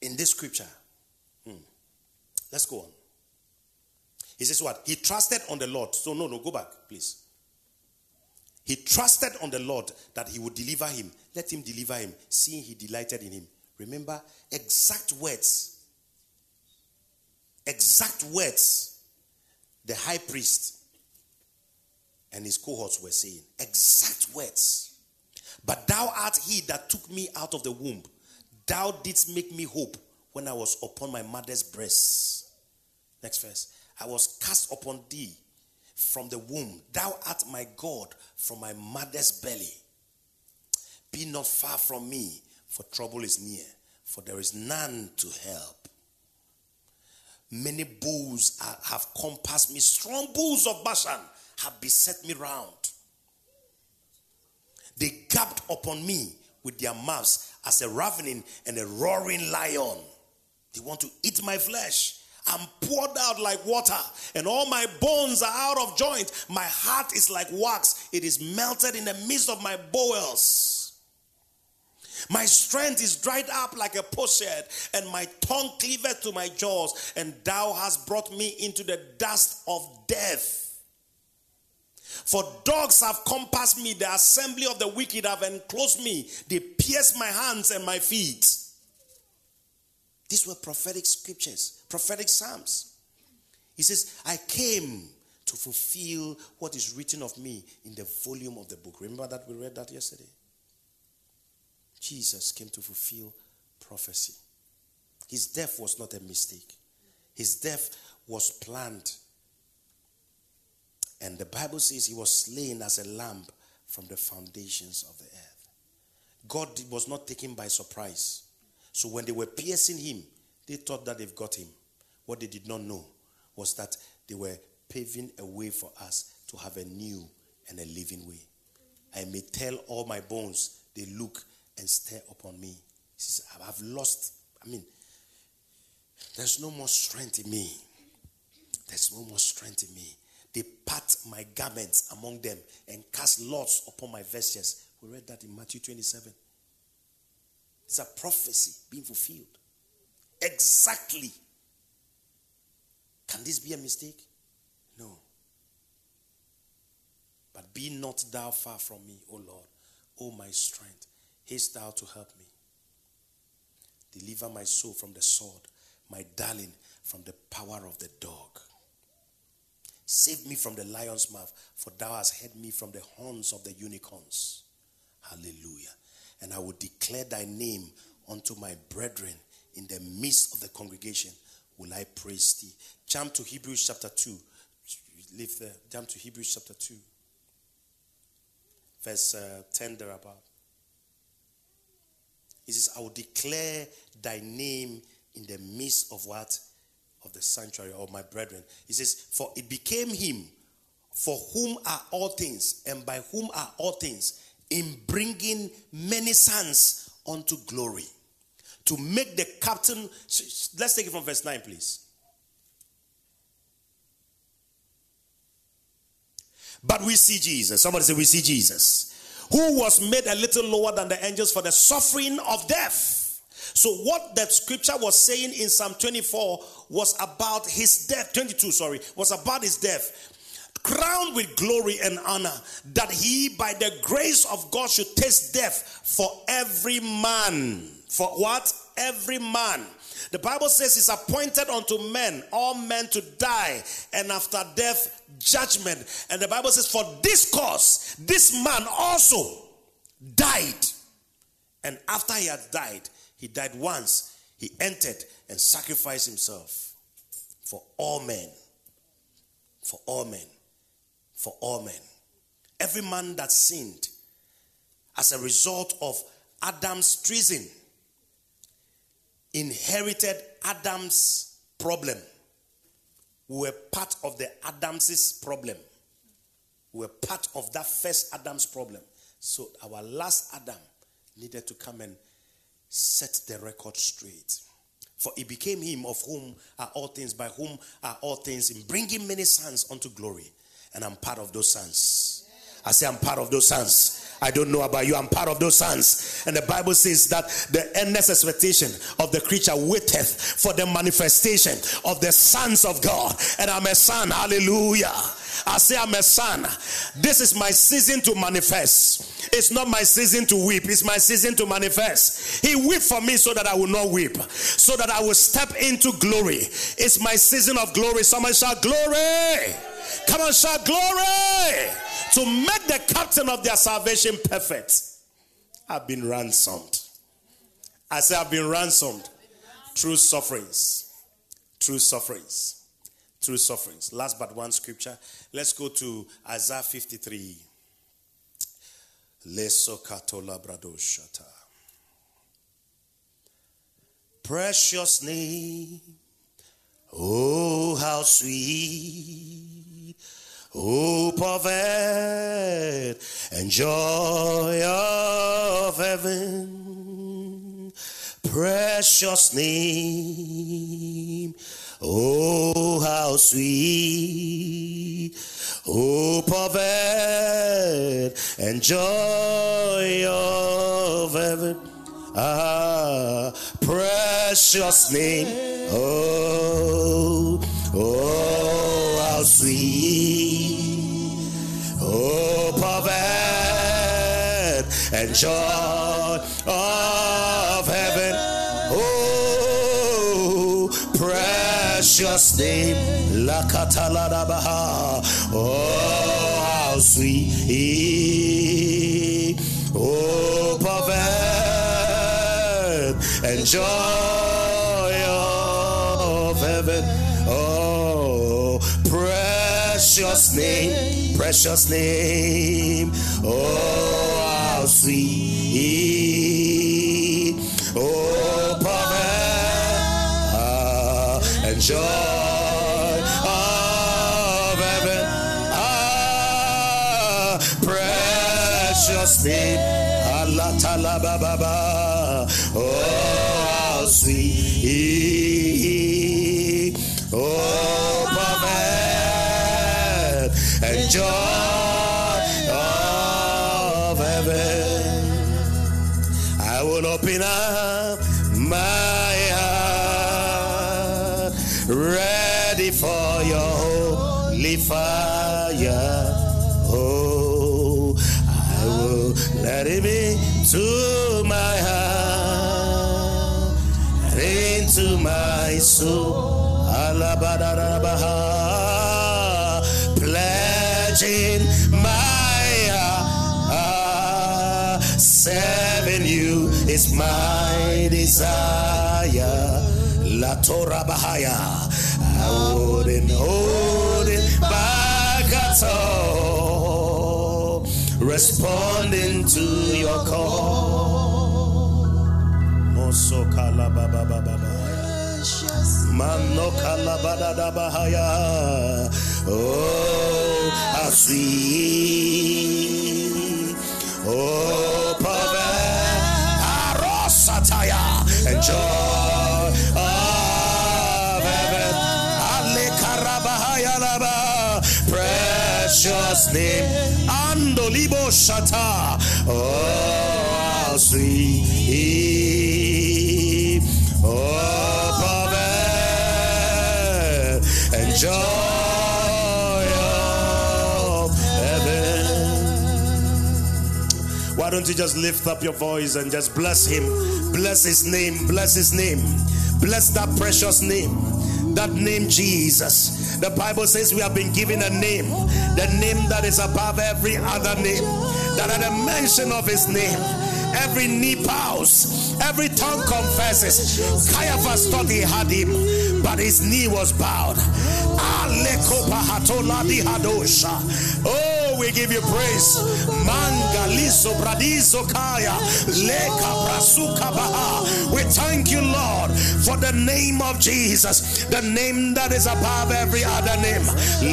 in this scripture, hmm, let's go on. He says, What? He trusted on the Lord. So, no, no, go back, please. He trusted on the Lord that he would deliver him. Let him deliver him, seeing he delighted in him. Remember, exact words. Exact words. The high priest and his cohorts were saying. Exact words. But thou art he that took me out of the womb. Thou didst make me hope when I was upon my mother's breast. Next verse. I was cast upon thee from the womb. Thou art my God from my mother's belly. Be not far from me, for trouble is near, for there is none to help. Many bulls are, have compassed me, strong bulls of Bashan have beset me round. They gaped upon me with their mouths as a ravening and a roaring lion. They want to eat my flesh. I'm poured out like water, and all my bones are out of joint. My heart is like wax, it is melted in the midst of my bowels. My strength is dried up like a potsherd, and my tongue cleaveth to my jaws, and thou hast brought me into the dust of death. For dogs have compassed me, the assembly of the wicked have enclosed me, they pierced my hands and my feet. These were prophetic scriptures, prophetic psalms. He says, I came to fulfill what is written of me in the volume of the book. Remember that we read that yesterday? Jesus came to fulfill prophecy. His death was not a mistake, his death was planned. And the Bible says he was slain as a lamb from the foundations of the earth. God was not taken by surprise. So when they were piercing him, they thought that they've got him. What they did not know was that they were paving a way for us to have a new and a living way. I may tell all my bones, they look and stare upon me. He says, I've lost, I mean, there's no more strength in me. There's no more strength in me. They part my garments among them and cast lots upon my vestures. We read that in Matthew 27. It's a prophecy being fulfilled. Exactly. Can this be a mistake? No. But be not thou far from me, O Lord, O my strength. Haste thou to help me. Deliver my soul from the sword, my darling from the power of the dog. Save me from the lion's mouth, for thou hast hid me from the horns of the unicorns. Hallelujah and I will declare thy name unto my brethren in the midst of the congregation. Will I praise thee? Jump to Hebrews chapter 2. Leave there. Jump to Hebrews chapter 2. Verse uh, 10 thereabout. He says, I will declare thy name in the midst of what? of the sanctuary of my brethren. He says, For it became him for whom are all things and by whom are all things in bringing many sons unto glory. To make the captain, let's take it from verse 9, please. But we see Jesus. Somebody say, We see Jesus. Who was made a little lower than the angels for the suffering of death so, what that scripture was saying in Psalm 24 was about his death. 22, sorry, was about his death. Crowned with glory and honor, that he, by the grace of God, should taste death for every man. For what? Every man. The Bible says it's appointed unto men, all men to die, and after death, judgment. And the Bible says, For this cause, this man also died. And after he had died, he died once, he entered and sacrificed himself for all men. For all men. For all men. Every man that sinned as a result of Adam's treason inherited Adam's problem. We were part of the Adam's problem. We were part of that first Adam's problem. So our last Adam needed to come and set the record straight. For it became him of whom are all things, by whom are all things, in bringing many sons unto glory. And I'm part of those sons. I say I'm part of those sons. I don't know about you. I'm part of those sons. And the Bible says that the endless expectation of the creature waiteth for the manifestation of the sons of God. And I'm a son. Hallelujah. I say I'm a son. This is my season to manifest. It's not my season to weep. It's my season to manifest. He wept for me so that I will not weep. So that I will step into glory. It's my season of glory. Someone shout glory. Come on, shout glory to make the captain of their salvation perfect. I've been ransomed. I say, I've been ransomed through sufferings. Through sufferings. Through sufferings. Last but one scripture. Let's go to Isaiah 53. Precious name. Oh, how sweet of earth and joy of heaven, precious name. Oh, how sweet hope of earth and joy of heaven. Ah, precious name. Oh, oh, how sweet hope of earth and joy of heaven. Oh, precious name, La Catalanabaha. Oh, how sweet of earth and joy of heaven. Oh, precious name precious name. Oh, how sweet. Oh, joy of heaven. Ah, precious name. Allah talababa. Oh, how sweet. Oh, soul. Alabadarabaha in my uh, serving you is my desire. La Torah Bahaya. I wouldn't hold it back at all. Responding to your call. Mosokala Oh, how sweet. Oh, Arosataya, Laba, precious name. Andolibo Shata. Oh, how sweet. Oh, joy of heaven. Why don't you just lift up your voice and just bless him? Bless his name. Bless his name. Bless that precious name. That name, Jesus. The Bible says we have been given a name, the name that is above every other name. That at the mention of his name, every knee bows, every tongue confesses. Caiaphas thought he had him, but his knee was bowed. Oh, we give you praise. Manga liso kaya leka brasuka baha. We thank you, Lord, for the name of Jesus, the name that is above every other name.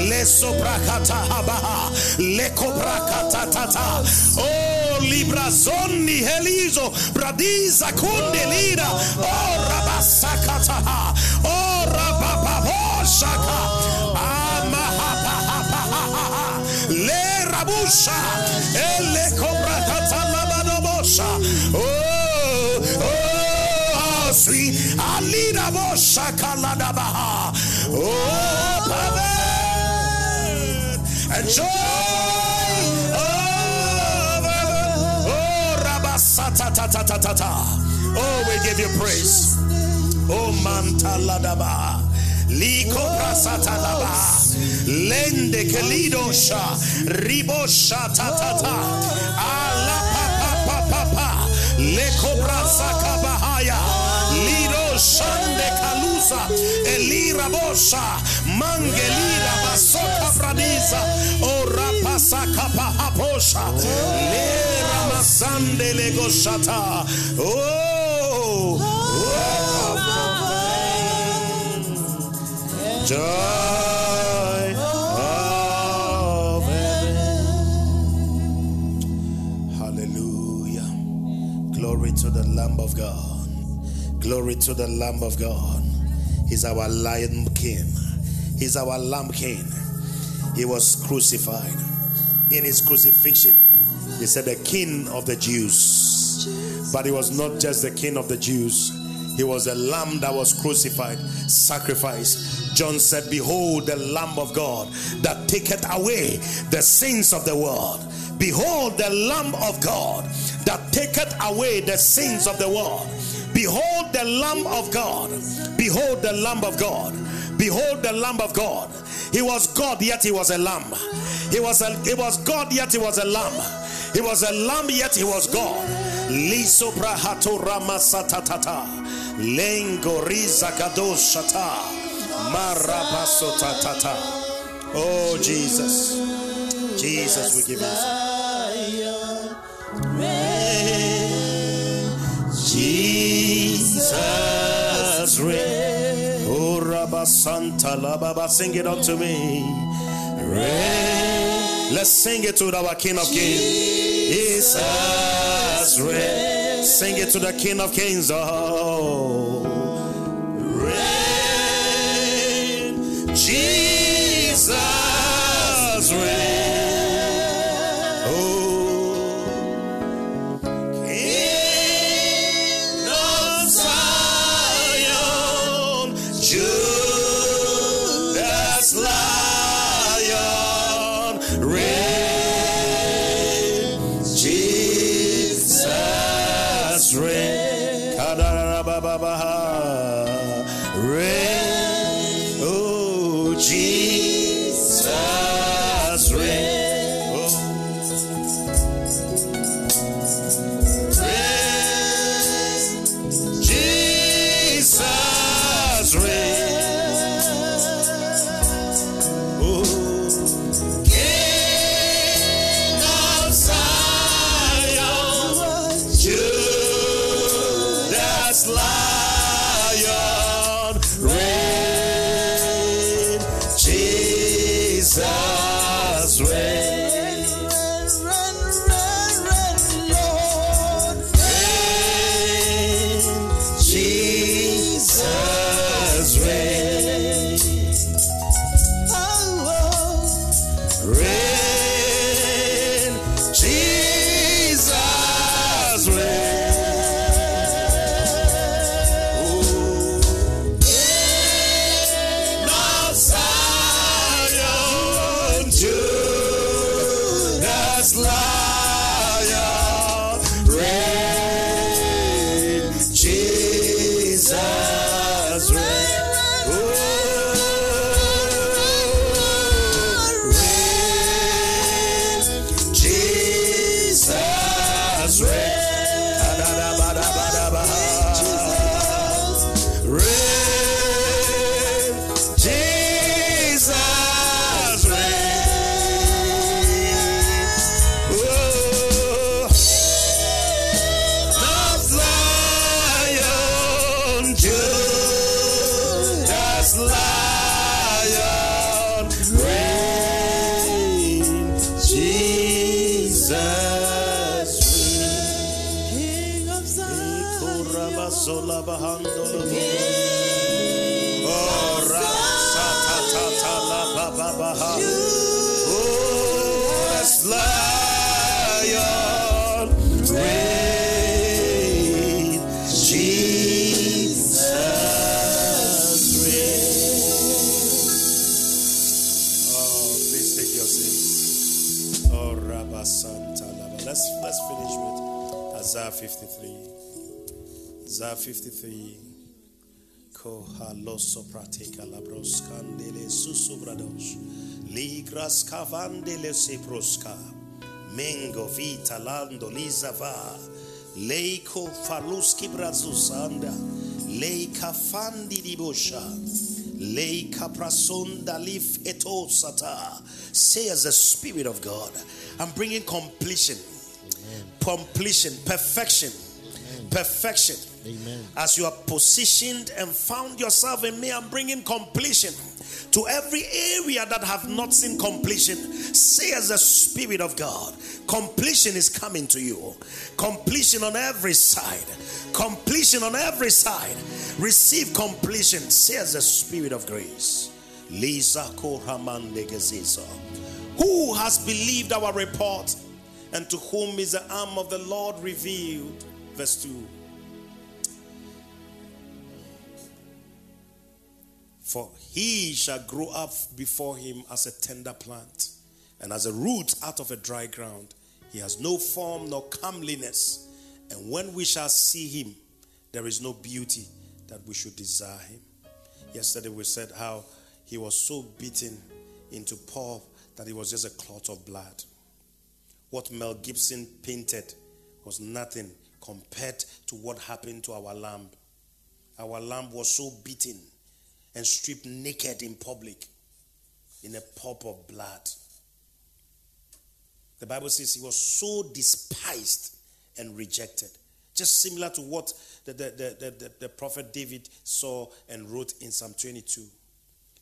Leso brakata habaha leko brakata tata. Oh, libra zonni helizo bradiza kundelida. Oh, rabasakata. Le rabusha, ele. Oh, oh, sweet Alida bosha. Oh, Pavel, and joy of heaven. Oh, oh rabasata ta ta ta ta ta. Oh, we give you praise. Oh, mantaladaba. Liko prasata laba. Lende kelido sha. Ribo sha ta ta ta. Ala pa pa pa pa pa. Leko prasaka bahaya. Lido shande kalusa. Elira bosha. Mangelira basoka bradiza. Ora pasaka pahaposha. Lera masande lego shata. Oh. Joy of heaven. Hallelujah. Glory to the Lamb of God. Glory to the Lamb of God. He's our Lion King. He's our Lamb King. He was crucified. In his crucifixion, he said, The King of the Jews. But he was not just the King of the Jews, he was a lamb that was crucified, sacrificed. John said, Behold, the Lamb of God that taketh away the sins of the world. Behold, the Lamb of God that taketh away the sins of the world. Behold, the Lamb of God. Behold, the Lamb of God. Behold, the Lamb of God. He was God, yet he was a lamb. He was a, he was God, yet he was a lamb. He was a lamb, yet he was God. Liso prahato ramasatatata. Lengoriza kadoshata. Oh Jesus. Jesus, we give you. Jesus reign. Oh Rabasanta Lababa, sing it unto me. Reign. Let's sing it to our King of Kings. Jesus reign. Sing it to the King of Kings. Oh. Jesus lion reign, Jesus reign. Oh, please take your seats. Oh, Rabba Santa Laba. Let's let's finish with Isaiah 53. Isaiah 53. Kohalo soprateka labros candele susubrados. Ligras cavandele seprosca. Mengo vita lando lizava. Leiko faluski brazusanda. Leika fandi di bosha. Leika prasonda lif etosata. Says the Spirit of God. I'm bringing completion completion, perfection, perfection. Amen. As you are positioned and found yourself in me, I'm bringing completion to every area that have not seen completion. Say as the Spirit of God, completion is coming to you. Completion on every side. Completion on every side. Receive completion. Say as the Spirit of grace. Lisa Who has believed our report? and to whom is the arm of the Lord revealed. Verse 2. For he shall grow up before him as a tender plant, and as a root out of a dry ground. He has no form nor comeliness, and when we shall see him, there is no beauty that we should desire him. Yesterday we said how he was so beaten into pulp that he was just a clot of blood. What Mel Gibson painted was nothing compared to what happened to our lamb. Our lamb was so beaten and stripped naked in public in a pulp of blood. The Bible says he was so despised and rejected. Just similar to what the, the, the, the, the prophet David saw and wrote in Psalm 22.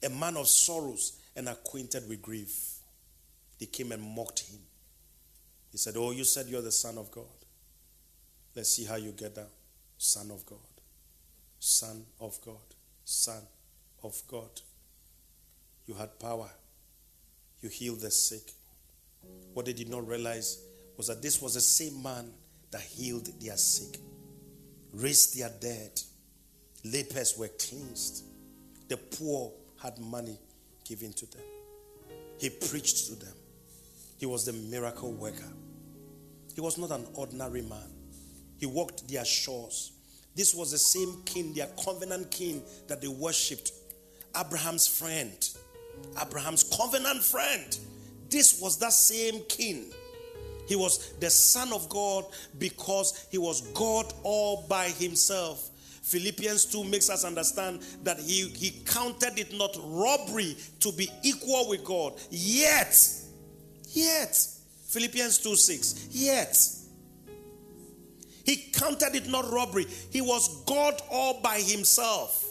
A man of sorrows and acquainted with grief. They came and mocked him. He said, Oh, you said you're the Son of God. Let's see how you get down. Son of God. Son of God. Son of God. You had power. You healed the sick. What they did not realize was that this was the same man that healed their sick, raised their dead. Lepers were cleansed. The poor had money given to them. He preached to them. He was the miracle worker. He was not an ordinary man. He walked their shores. This was the same king, their covenant king that they worshipped. Abraham's friend. Abraham's covenant friend. This was that same king. He was the Son of God because he was God all by himself. Philippians 2 makes us understand that he, he counted it not robbery to be equal with God. Yet, yet, Philippians 2 6, yet, he counted it not robbery. He was God all by himself.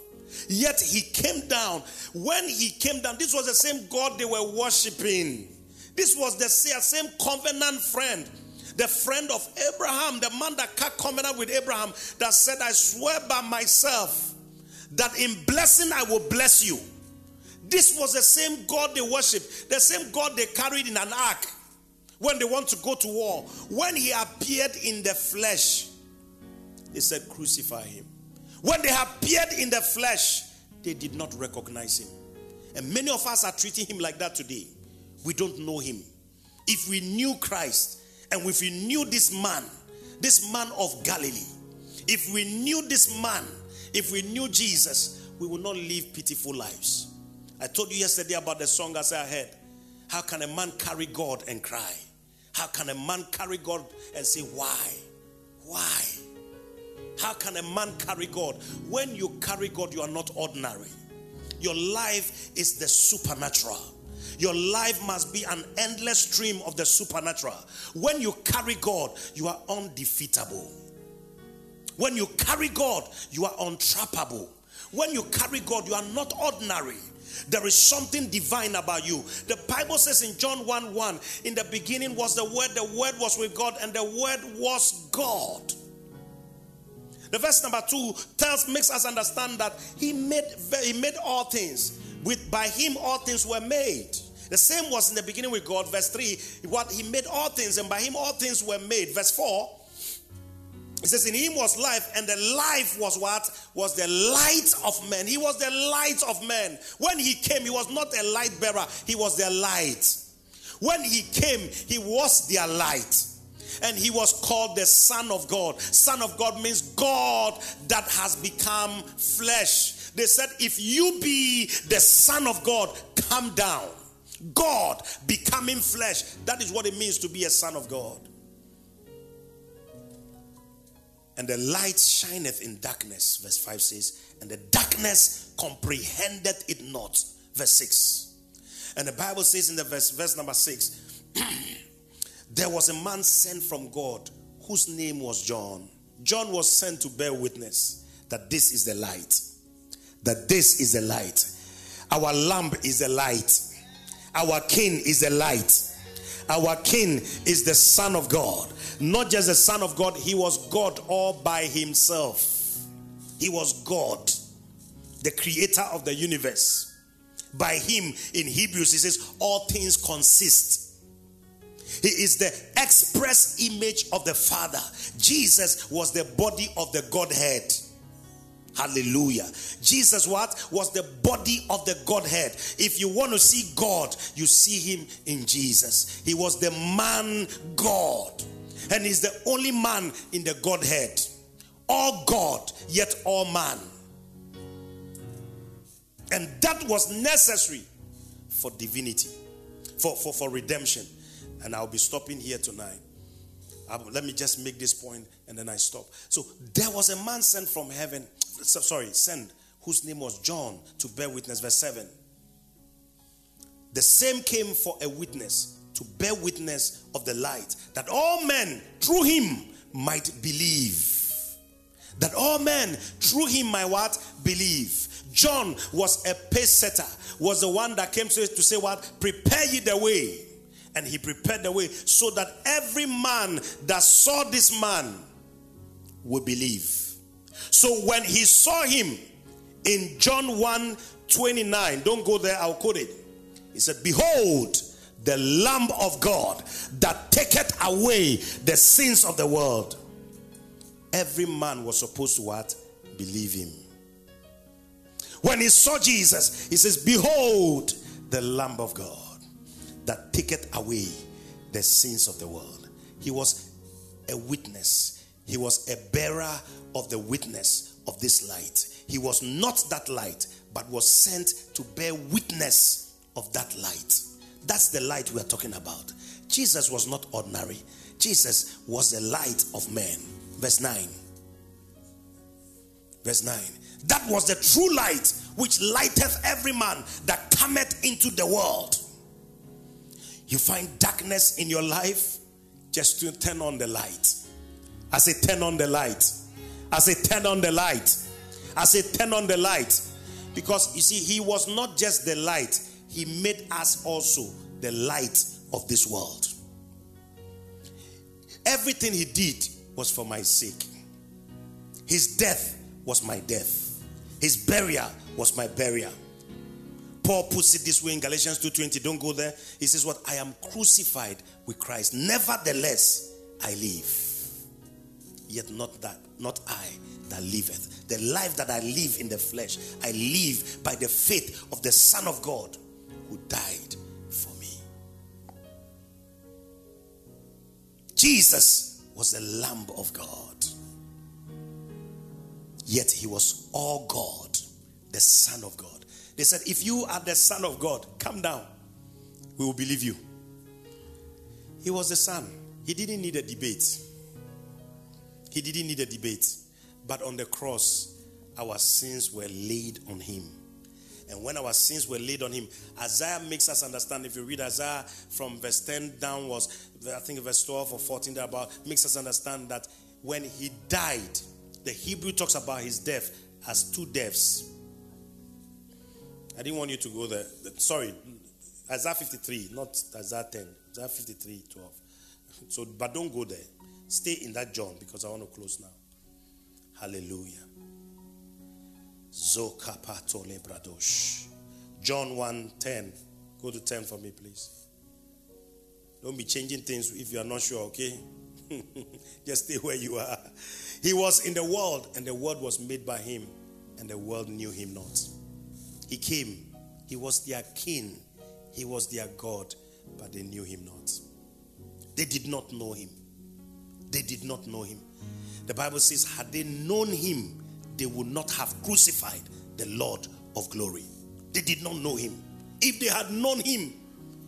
Yet he came down. When he came down, this was the same God they were worshiping. This was the same covenant friend. The friend of Abraham, the man that cut covenant with Abraham, that said, I swear by myself that in blessing I will bless you. This was the same God they worshiped, the same God they carried in an ark when they want to go to war. When he appeared in the flesh, they said, Crucify him. When they appeared in the flesh, they did not recognize him. And many of us are treating him like that today. We don't know him. If we knew Christ and if we knew this man, this man of Galilee, if we knew this man, if we knew Jesus, we would not live pitiful lives. I told you yesterday about the song as I heard. How can a man carry God and cry? How can a man carry God and say, Why? Why? How can a man carry God? When you carry God, you are not ordinary. Your life is the supernatural. Your life must be an endless stream of the supernatural. When you carry God, you are undefeatable. When you carry God, you are untrappable. When you carry God, you are not ordinary. There is something divine about you. The Bible says in John 1 1, in the beginning was the Word, the Word was with God, and the Word was God. The verse number two tells makes us understand that he made he made all things. With by him all things were made. The same was in the beginning with God. Verse 3, what he made all things, and by him all things were made. Verse 4, it says, In him was life, and the life was what? Was the light of men. He was the light of men. When he came, he was not a light bearer, he was their light. When he came, he was their light. And he was called the Son of God. Son of God means God that has become flesh. They said, If you be the Son of God, come down. God becoming flesh. That is what it means to be a son of God. And the light shineth in darkness, verse 5 says, and the darkness comprehended it not, verse 6. And the Bible says in the verse, verse number 6, there was a man sent from God whose name was John. John was sent to bear witness that this is the light. That this is the light. Our lamp is the light. Our king is the light. Our king is the Son of God. Not just the Son of God, he was God all by himself. He was God, the creator of the universe. By him, in Hebrews, he says, all things consist. He is the express image of the Father. Jesus was the body of the Godhead. Hallelujah. Jesus what was the body of the Godhead. If you want to see God, you see him in Jesus. He was the man God. And he's the only man in the Godhead. All God, yet all man. And that was necessary for divinity, for, for, for redemption. And I'll be stopping here tonight. Let me just make this point and then I stop. So there was a man sent from heaven sorry, sent, whose name was John, to bear witness. Verse 7. The same came for a witness, to bear witness of the light, that all men through him might believe. That all men through him might what? Believe. John was a pace setter, was the one that came to, to say what? Prepare ye the way. And he prepared the way so that every man that saw this man would believe. So when he saw him in John 1 29, don't go there, I'll quote it. He said, Behold, the Lamb of God that taketh away the sins of the world. Every man was supposed to what? Believe him. When he saw Jesus, he says, Behold, the Lamb of God that taketh away the sins of the world. He was a witness, he was a bearer of the witness of this light. He was not that light, but was sent to bear witness of that light. That's the light we are talking about. Jesus was not ordinary, Jesus was the light of men. Verse 9. Verse 9. That was the true light which lighteth every man that cometh into the world. You find darkness in your life, just to turn on the light. I say, turn on the light. I say, turn on the light. I say, turn on the light. Because you see, he was not just the light, he made us also the light of this world. Everything he did was for my sake. His death was my death. His burial was my burial. Paul puts it this way in Galatians 2:20. Don't go there. He says, What I am crucified with Christ. Nevertheless, I live. Yet not that not I that liveth. The life that I live in the flesh, I live by the faith of the Son of God who died for me. Jesus was the Lamb of God. Yet he was all God, the Son of God. They said, If you are the Son of God, come down. We will believe you. He was the Son. He didn't need a debate. He didn't need a debate. But on the cross, our sins were laid on him. And when our sins were laid on him, Isaiah makes us understand. If you read Isaiah from verse 10 downwards, I think verse 12 or 14 there about, makes us understand that when he died, the Hebrew talks about his death as two deaths. I didn't want you to go there. Sorry, Isaiah 53, not Isaiah 10. Isaiah 53, 12. So, but don't go there. Stay in that John because I want to close now. Hallelujah. Zokapato lebradosh. John 1 10. Go to 10 for me, please. Don't be changing things if you are not sure, okay? Just stay where you are. He was in the world, and the world was made by him, and the world knew him not. He came, he was their king, he was their God, but they knew him not. They did not know him. They did not know him. The Bible says, had they known him, they would not have crucified the Lord of glory. They did not know him. If they had known him,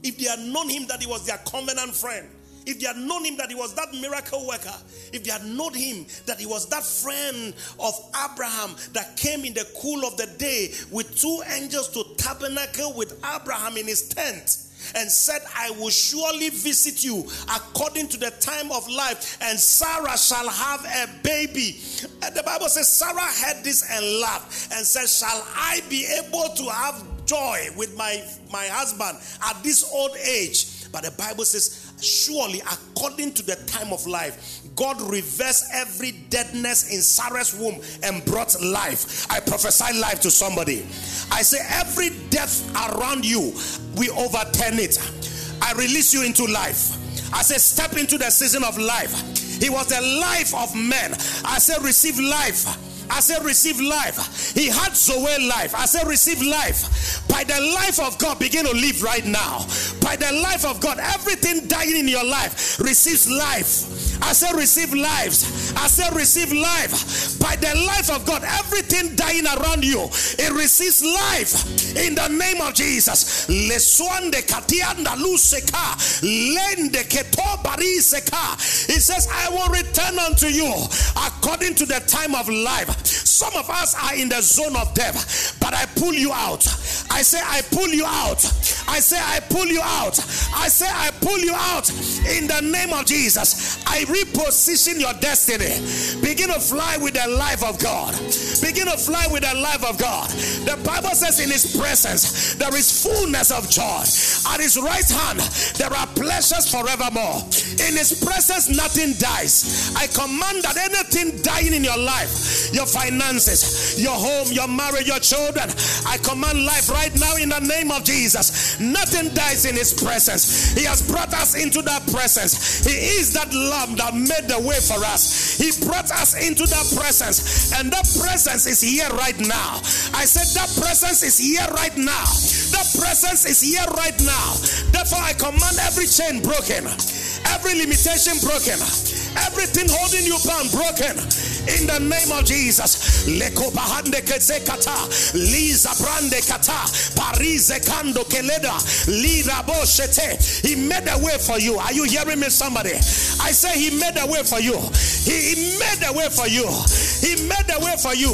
if they had known him that he was their covenant friend, if they had known him that he was that miracle worker, if they had known him that he was that friend of Abraham that came in the cool of the day with two angels to tabernacle with Abraham in his tent and said, I will surely visit you according to the time of life, and Sarah shall have a baby. And the Bible says, Sarah heard this and laughed and said, Shall I be able to have joy with my, my husband at this old age? But the Bible says, surely according to the time of life, God reversed every deadness in Sarah's womb and brought life. I prophesy life to somebody. I say, every death around you, we overturn it. I release you into life. I say, step into the season of life. He was the life of men. I say, receive life. I said, receive life. He had Zoe life. I said, receive life. By the life of God, begin to live right now. By the life of God, everything dying in your life receives life. I said, receive lives. I said, receive life. By the life of God, everything dying around you, it receives life in the name of Jesus. He says, I will return unto you according to the time of life. Some of us are in the zone of death, but I pull you out. I say, I pull you out. I say, I pull you out. I say, I pull you out in the name of Jesus. I reposition your destiny. Begin to fly with the life of God. Begin to fly with the life of God. The Bible says, in His presence, there is fullness of joy. At His right hand, there are pleasures forevermore. In His presence, nothing dies. I command that anything dying in your life, your finances, your home, your marriage, your children, I command life right now in the name of Jesus. Nothing dies in His presence. He has brought us into that presence. He is that love that made the way for us. He brought us into that presence, and that presence is here right now. I said, That presence is here right now. That presence is here right now. Therefore, I command every chain broken, every limitation broken, everything holding you bound broken in the name of Jesus. Leko bahande kezekata, liza brande kata, parize kando keleda, lira boshete. He made a way for you. Are you hearing me, somebody? I say he made a way for you. He, he made a way for you. He made a way for you.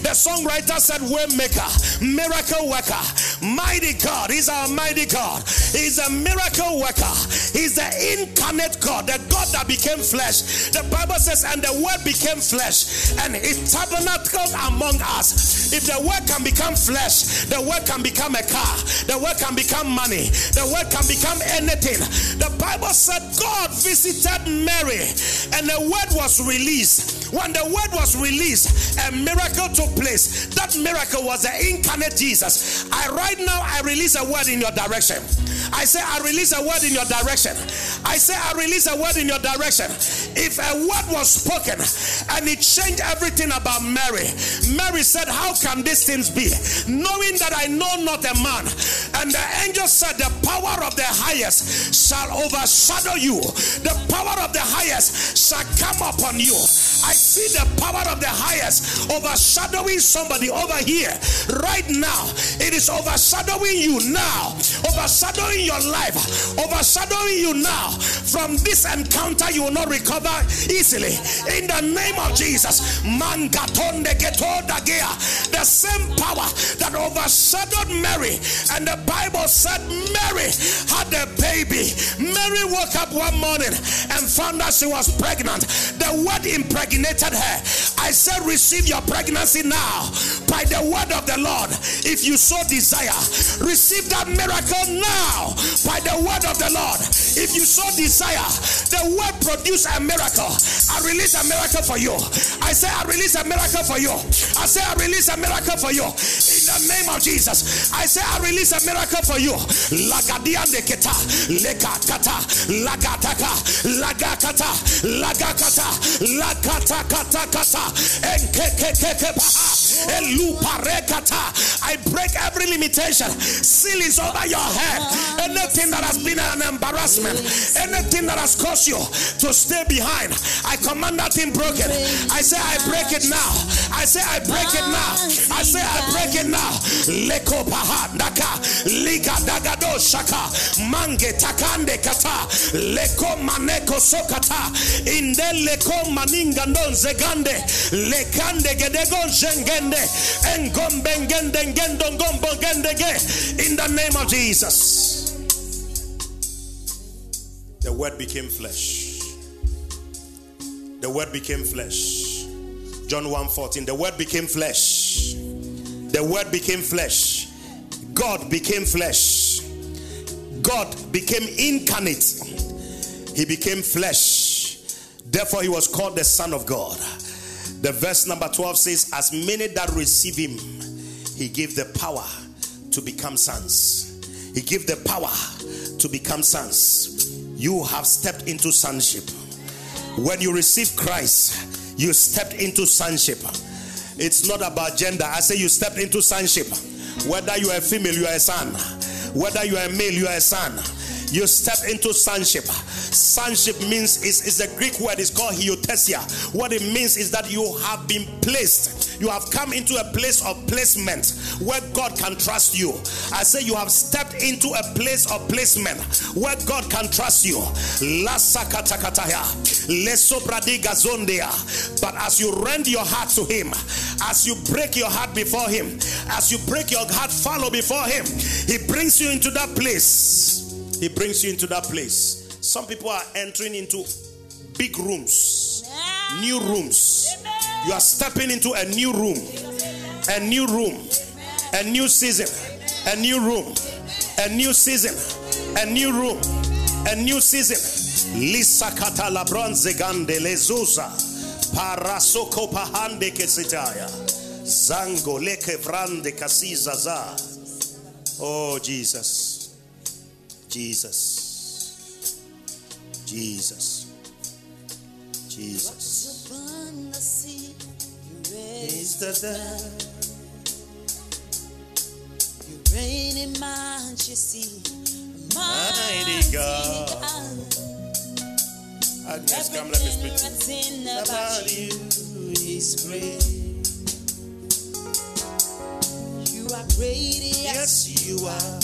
The songwriter said, Waymaker, miracle worker, mighty God. He's our mighty God. He's a miracle worker. He's the incarnate God, the God that became flesh. The Bible says, and the word became flesh and it tabernacled among us. If the word can become flesh, the word can become a car, the word can become money, the word can become anything. The Bible said God visited Mary and the word was released. When the word was released, a miracle took place. That miracle was the incarnate Jesus. I right now I release a word in your direction. I say I release a word in your direction. I say I release a word in your direction. If a word was spoken and it changed everything about Mary, Mary said, How can these things be? Knowing that I know not a man. And the angel said, The power of the highest shall overshadow you, the power of the highest shall come upon you. I see the power of the highest overshadowing somebody over here right now. It is overshadowing you now, overshadowing your life, overshadowing you now. From this encounter, you will not recover easily. In the name of Jesus, the same power that overshadowed Mary, and the Bible said Mary had a baby. Mary woke up one morning and found that she was pregnant. The word impregnated her. I said, receive your pregnancy now by the word of the Lord. If you so desire, receive that miracle now by the word of the Lord. If you so desire, the word produce a miracle. I release a miracle for you. I say, I release a miracle for you. I say, I release a miracle for you. In the name of Jesus, I say, I release a miracle for you. Lagadia deketa, lekata, lagataka, lagakata, lagakata, lagata kata kata, enkekekeke I break every limitation. Seal is over your head. Anything that has been an embarrassment, anything that has caused you to stay behind, I command that thing broken. I say, I break it now. I say, I break it now. I say, I break it now. Leko pahandaka, liga dagado shaka, mange takande kata, leko maneko sokata, inde leko maninga ndonzegande, lekande gedegon jengende, engombengende ngendo ngombo gendege, in the name of Jesus. The word became flesh. The word became flesh. John 1:14. The word became flesh. The word became flesh. God became flesh. God became incarnate. He became flesh. Therefore, he was called the Son of God. The verse number 12 says, As many that receive him, he gave the power to become sons. He gave the power to become sons. You have stepped into sonship. When you receive Christ, you stepped into sonship. It's not about gender. I say you stepped into sonship. Whether you are a female, you are a son. Whether you are a male, you are a son. You step into sonship. Sonship means is, is a Greek word, it's called huiothesia. What it means is that you have been placed, you have come into a place of placement where God can trust you. I say you have stepped into a place of placement where God can trust you. But as you rend your heart to Him, as you break your heart before Him, as you break your heart, follow before Him, He brings you into that place he brings you into that place. Some people are entering into big rooms, new rooms. You are stepping into a new room, a new room, a new season, a new room, a new season, a new room, a new season. Lisa katala bronze gande lezuza parasoko pahande kesitaya zango leke vrande kasiza za. Oh Jesus. Jesus. Jesus. Jesus. Raise the dead. You reign in majesty. Mighty God. Agnes, come let me speak you. About you is great. You are great. Yes, you are.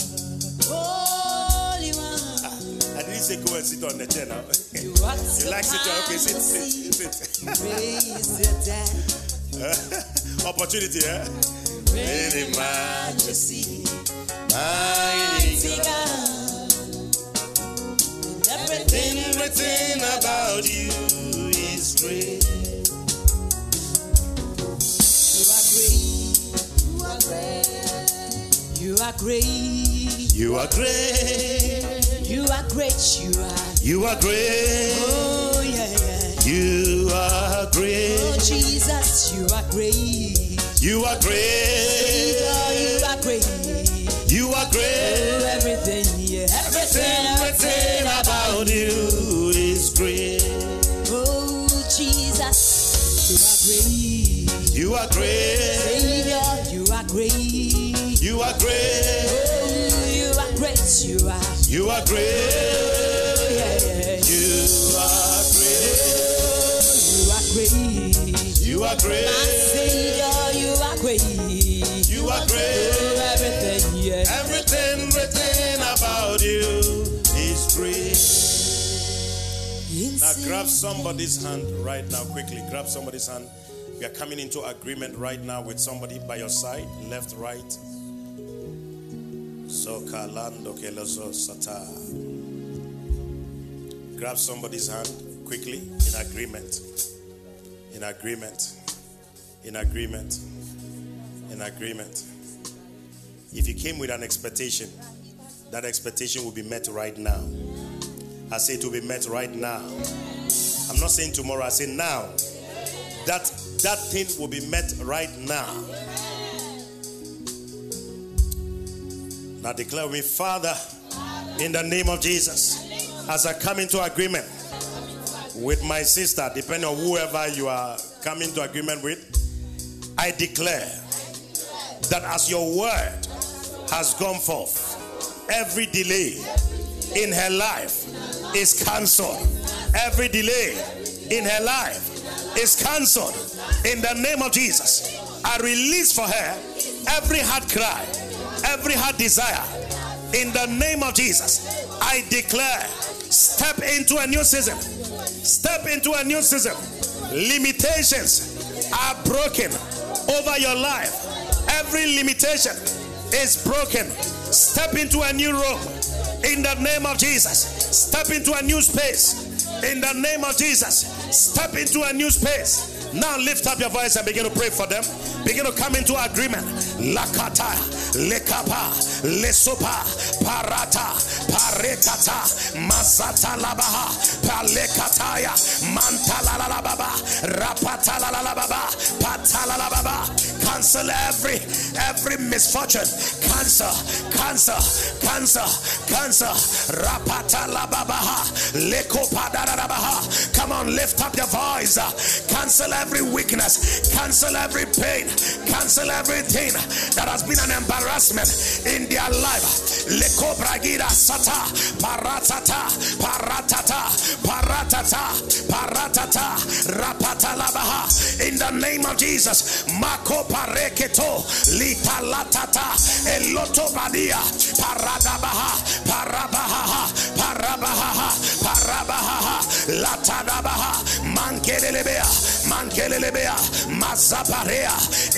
Oh ah, say go and sit on the chair now. you, like sit down? Okay, sit, sit, sit. Opportunity, eh? Really majesty, mighty God. Everything, everything about you is great. You are great. You are great. You are great. You are great, you are. You are great. Oh, yeah. You are great. Oh, Jesus, you are great. You are great. You are great. You are great. Oh, everything, yeah. Everything, everything about you is great. Oh, Jesus, you are great. You are great. Savior, you are great. You are great. Oh, you are great, you are. You are great. Yeah, you are You are great. My Savior, you are great. You are great. everything, yeah. Everything, everything about you is great. Now grab somebody's hand right now, quickly. Grab somebody's hand. We are coming into agreement right now with somebody by your side, left, right. Kelozo Sata. Grab somebody's hand quickly in agreement. In agreement. In agreement. In agreement. If you came with an expectation, that expectation will be met right now. I say it will be met right now. I'm not saying tomorrow, I say now. That that thing will be met right now. Now declare me, Father, in the name of Jesus, as I come into agreement with my sister, depending on whoever you are coming to agreement with, I declare that as your word has gone forth, every delay in her life is cancelled. Every delay in her life is cancelled. In the name of Jesus, I release for her every heart cry, every heart desire. In the name of Jesus, I declare step into a new season. Step into a new season. Limitations are broken over your life. Every limitation is broken. Step into a new room in the name of Jesus. Step into a new space in the name of Jesus. Step into a new space. Now lift up your voice and begin to pray for them. Begin to come into agreement. Lakata, lekapa, lesopa, parata, parekata, masata labaha, palekataya, lababa, rapata lababa, patala lababa. Cancel every every misfortune. Cancer, cancer, cancer, cancer. Rapata lababaha, lekopa Come on, lift up your voice. Cancel every weakness. Cancel every pain cancel everything that has been an embarrassment in their life. Lekobragida sata paratata paratata paratata paratata rapatalabaha in the name of Jesus. Mako pareketo eloto badia paradabaha parabaha parabaha latadabaha mankelelebea mankelelebea mazaparea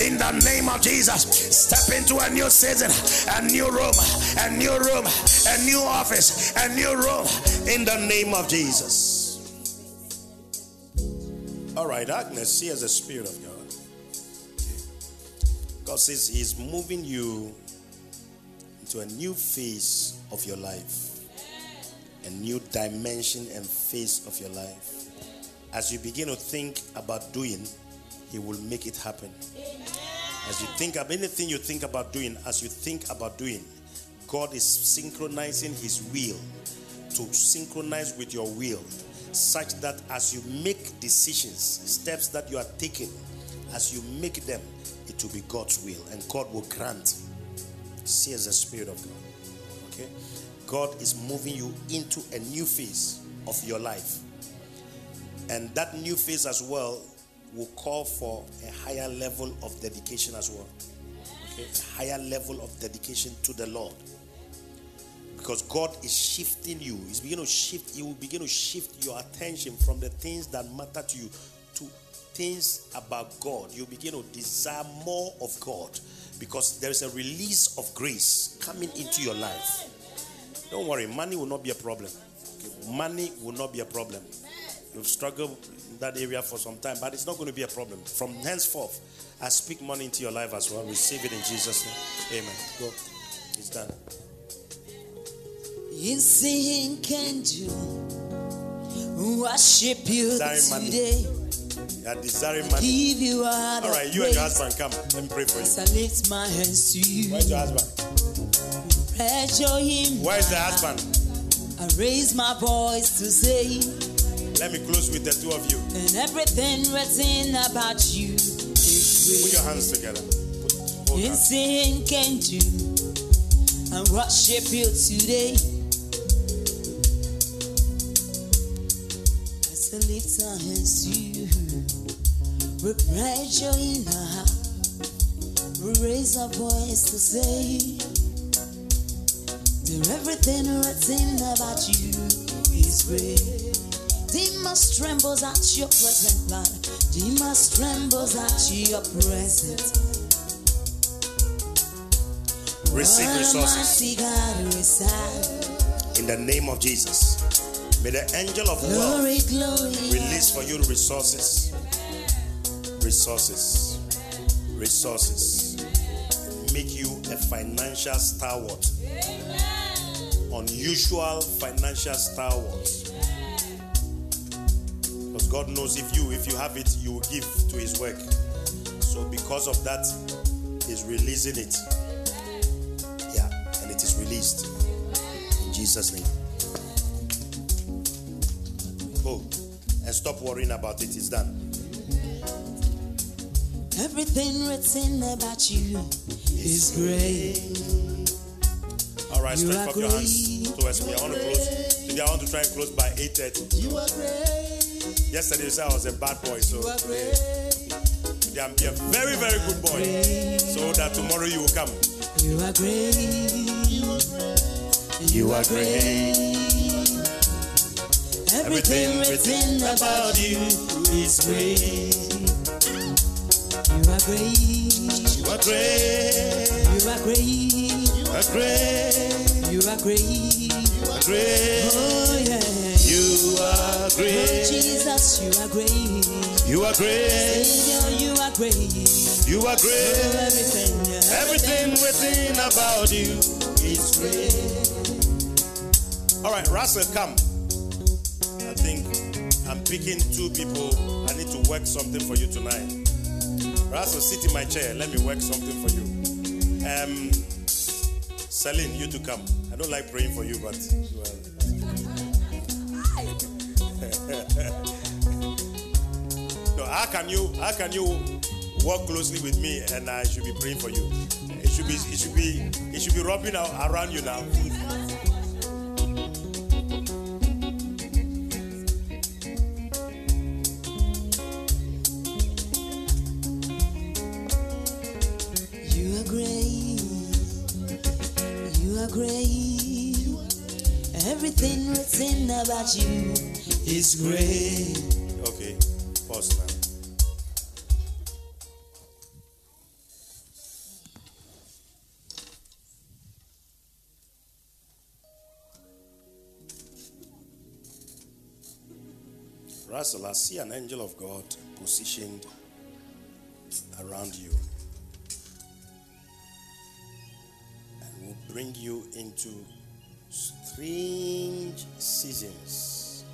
in the name of Jesus. Step into a new season, a new room, a new room, a new office, a new room in the name of Jesus. All right, Agnes, see as the Spirit of God. God says He's moving you into a new phase of your life, a new dimension and phase of your life. As you begin to think about doing, he will make it happen. As you think of anything you think about doing, as you think about doing, God is synchronizing His will to synchronize with your will, such that as you make decisions, steps that you are taking, as you make them, it will be God's will, and God will grant. See as the Spirit of God. Okay? God is moving you into a new phase of your life. And that new phase as well will call for a higher level of dedication as well. Okay? A higher level of dedication to the Lord. Because God is shifting you. He's beginning to shift, He will begin to shift your attention from the things that matter to you to things about God. You begin to desire more of God because there is a release of grace coming into your life. Don't worry, money will not be a problem. Okay? Money will not be a problem. You've struggled that area for some time, but it's not going to be a problem. From henceforth, I speak money into your life as well. Receive it in Jesus' name. Amen. Go. It's done. In sing can do worship you today. You are desiring money. Give you all, all right, you and your husband come. Let me pray for you. I lift my hands to you. Where's your husband? Him. Where's the husband? I raise my voice to say. Let me close with the two of you. And everything written about you Put your hands together. Put, in sin can do and worship you today. As I lift our hands to you, we praise you in our heart. We raise our voice to say that everything written about you is great. Demas trembles at your present, Lord. Demas trembles at your present. Receive resources. In the name of Jesus. May the angel of wealth release for you resources. Resources. resources, make you a financial stalwart, unusual financial stalwart. Because God knows if you if you have it, you will give to His work. So because of that, He's releasing it. Yeah, and it is released in Jesus' name. Oh, and stop worrying about it. It's done. Everything written about you is great. All right, You stretch up your hands great. towards me. I want to close. Today I want to try and close by 8:30. You are great. Yesterday you said I was a bad boy, so You are great. today I'm a very, very good boy. So that tomorrow you will come. You are great. You are great. Everything written about you is great. You are great. You are great. You are great. You are great. You are great. You are great. Oh yeah. You are Oh great. Jesus, you are great. You are great. Savior, you are great. You are Oh, great. everything. Everything within about you is great. All right, Russell, come. I think I'm picking two people. I need to work something for you tonight. Russell, sit in my chair. Let me work something for you. Um, Celine, you to come. I don't like praying for you, but well. no, how can you? How can you work closely with me and I should be praying for you? It should be. It should be. It should be rubbing around you now. About you is great. Okay, pause now. Russell, I see an angel of God positioned around you and will bring you into strange seasons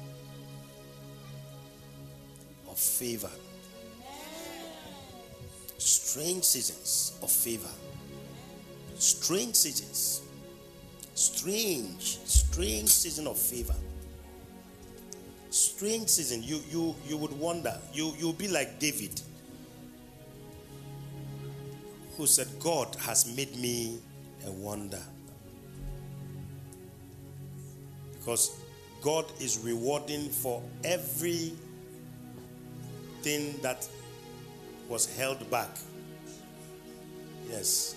of favor. Strange seasons of favor. Strange seasons. Strange, strange season of favor. Strange season. You you you would wonder. You you'll be like David, who said, God has made me a wonder. Because God is rewarding for every thing that was held back. Yes.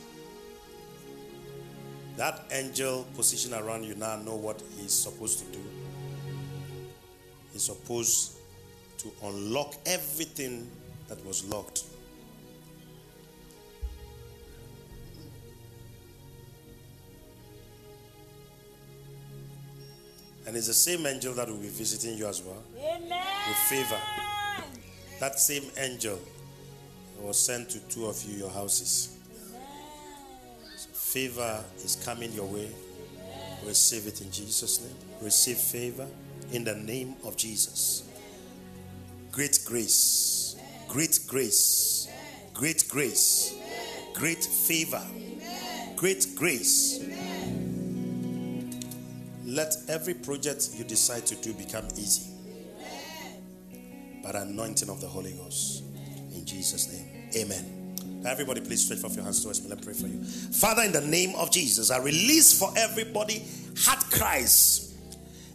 That angel position around you now know what he's supposed to do. He's supposed to unlock everything that was locked. And it's the same angel that will be visiting you as well Amen. with favor. That same angel was sent to two of you, your houses. So favor is coming your way. Receive it in Jesus' name. Receive favor in the name of Jesus. Great grace, great grace, great grace, great favor, great grace. Let every project you decide to do become easy by the anointing of the Holy Ghost. In Jesus' name, amen. Everybody, please stretch forth your hands towards me. Let me pray for you. Father, in the name of Jesus, I release for everybody heart cries,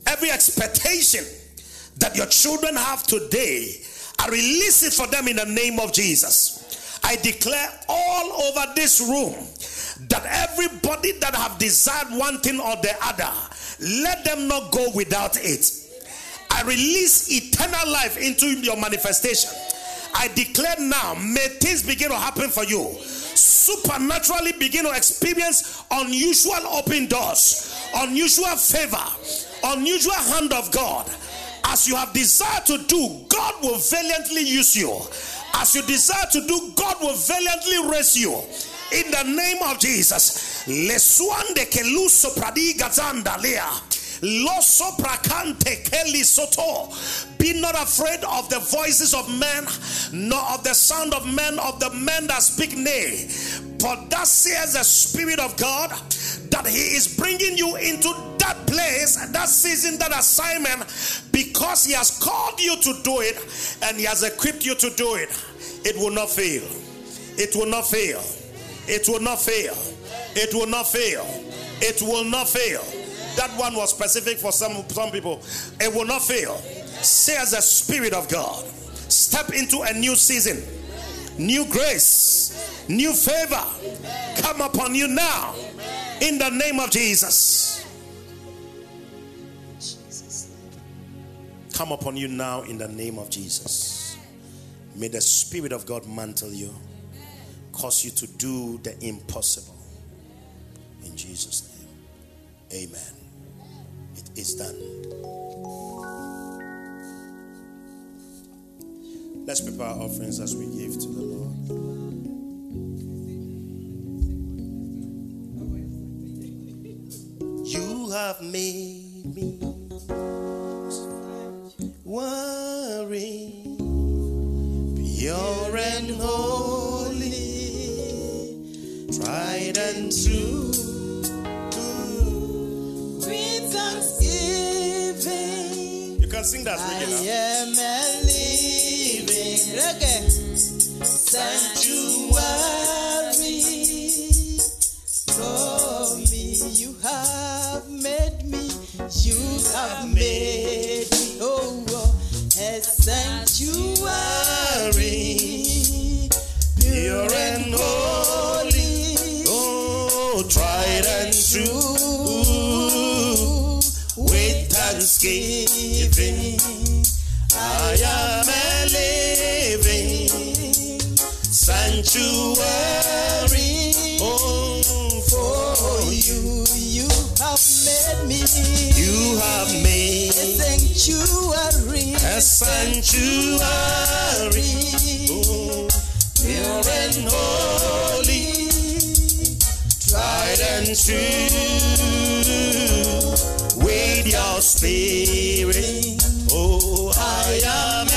every expectation that your children have today. I release it for them in the name of Jesus. I declare all over this room that everybody that have desired one thing or the other, let them not go without it. I release eternal life into your manifestation. I declare now, may things begin to happen for you. Supernaturally begin to experience unusual open doors, unusual favor, unusual hand of God. As you have desired to do, God will valiantly use you. As you desire to do, God will valiantly raise you. In the name of Jesus. Lesuande keluso pradiga zandalia. Loso prakante keli soto. Be not afraid of the voices of men, nor of the sound of men, of the men that speak nay. For thus says the Spirit of God that He is bringing you into that place, that season, that assignment, because He has called you to do it and He has equipped you to do it. It will not fail. It will not fail. It will not fail. It will not fail. It will not fail. That one was specific for some, some people. It will not fail. Says the Spirit of God. Step into a new season, new grace, new favor. Come upon you now. In the name of Jesus. Come upon you now in the name of Jesus. May the Spirit of God mantle you, cause you to do the impossible. In Jesus' name. Amen It is done. Let's prepare our offerings as we give to the Lord. You have made me worry, pure and holy, tried and true. can sing that I am a living reggae sanctuary for me. You have made me. You have made me. Oh, oh a sanctuary, thanksgiving. I am a living sanctuary. Oh, for you, you have made me. You have made a sanctuary. A sanctuary. Pure and holy, tried and true need your spirit. Oh, I am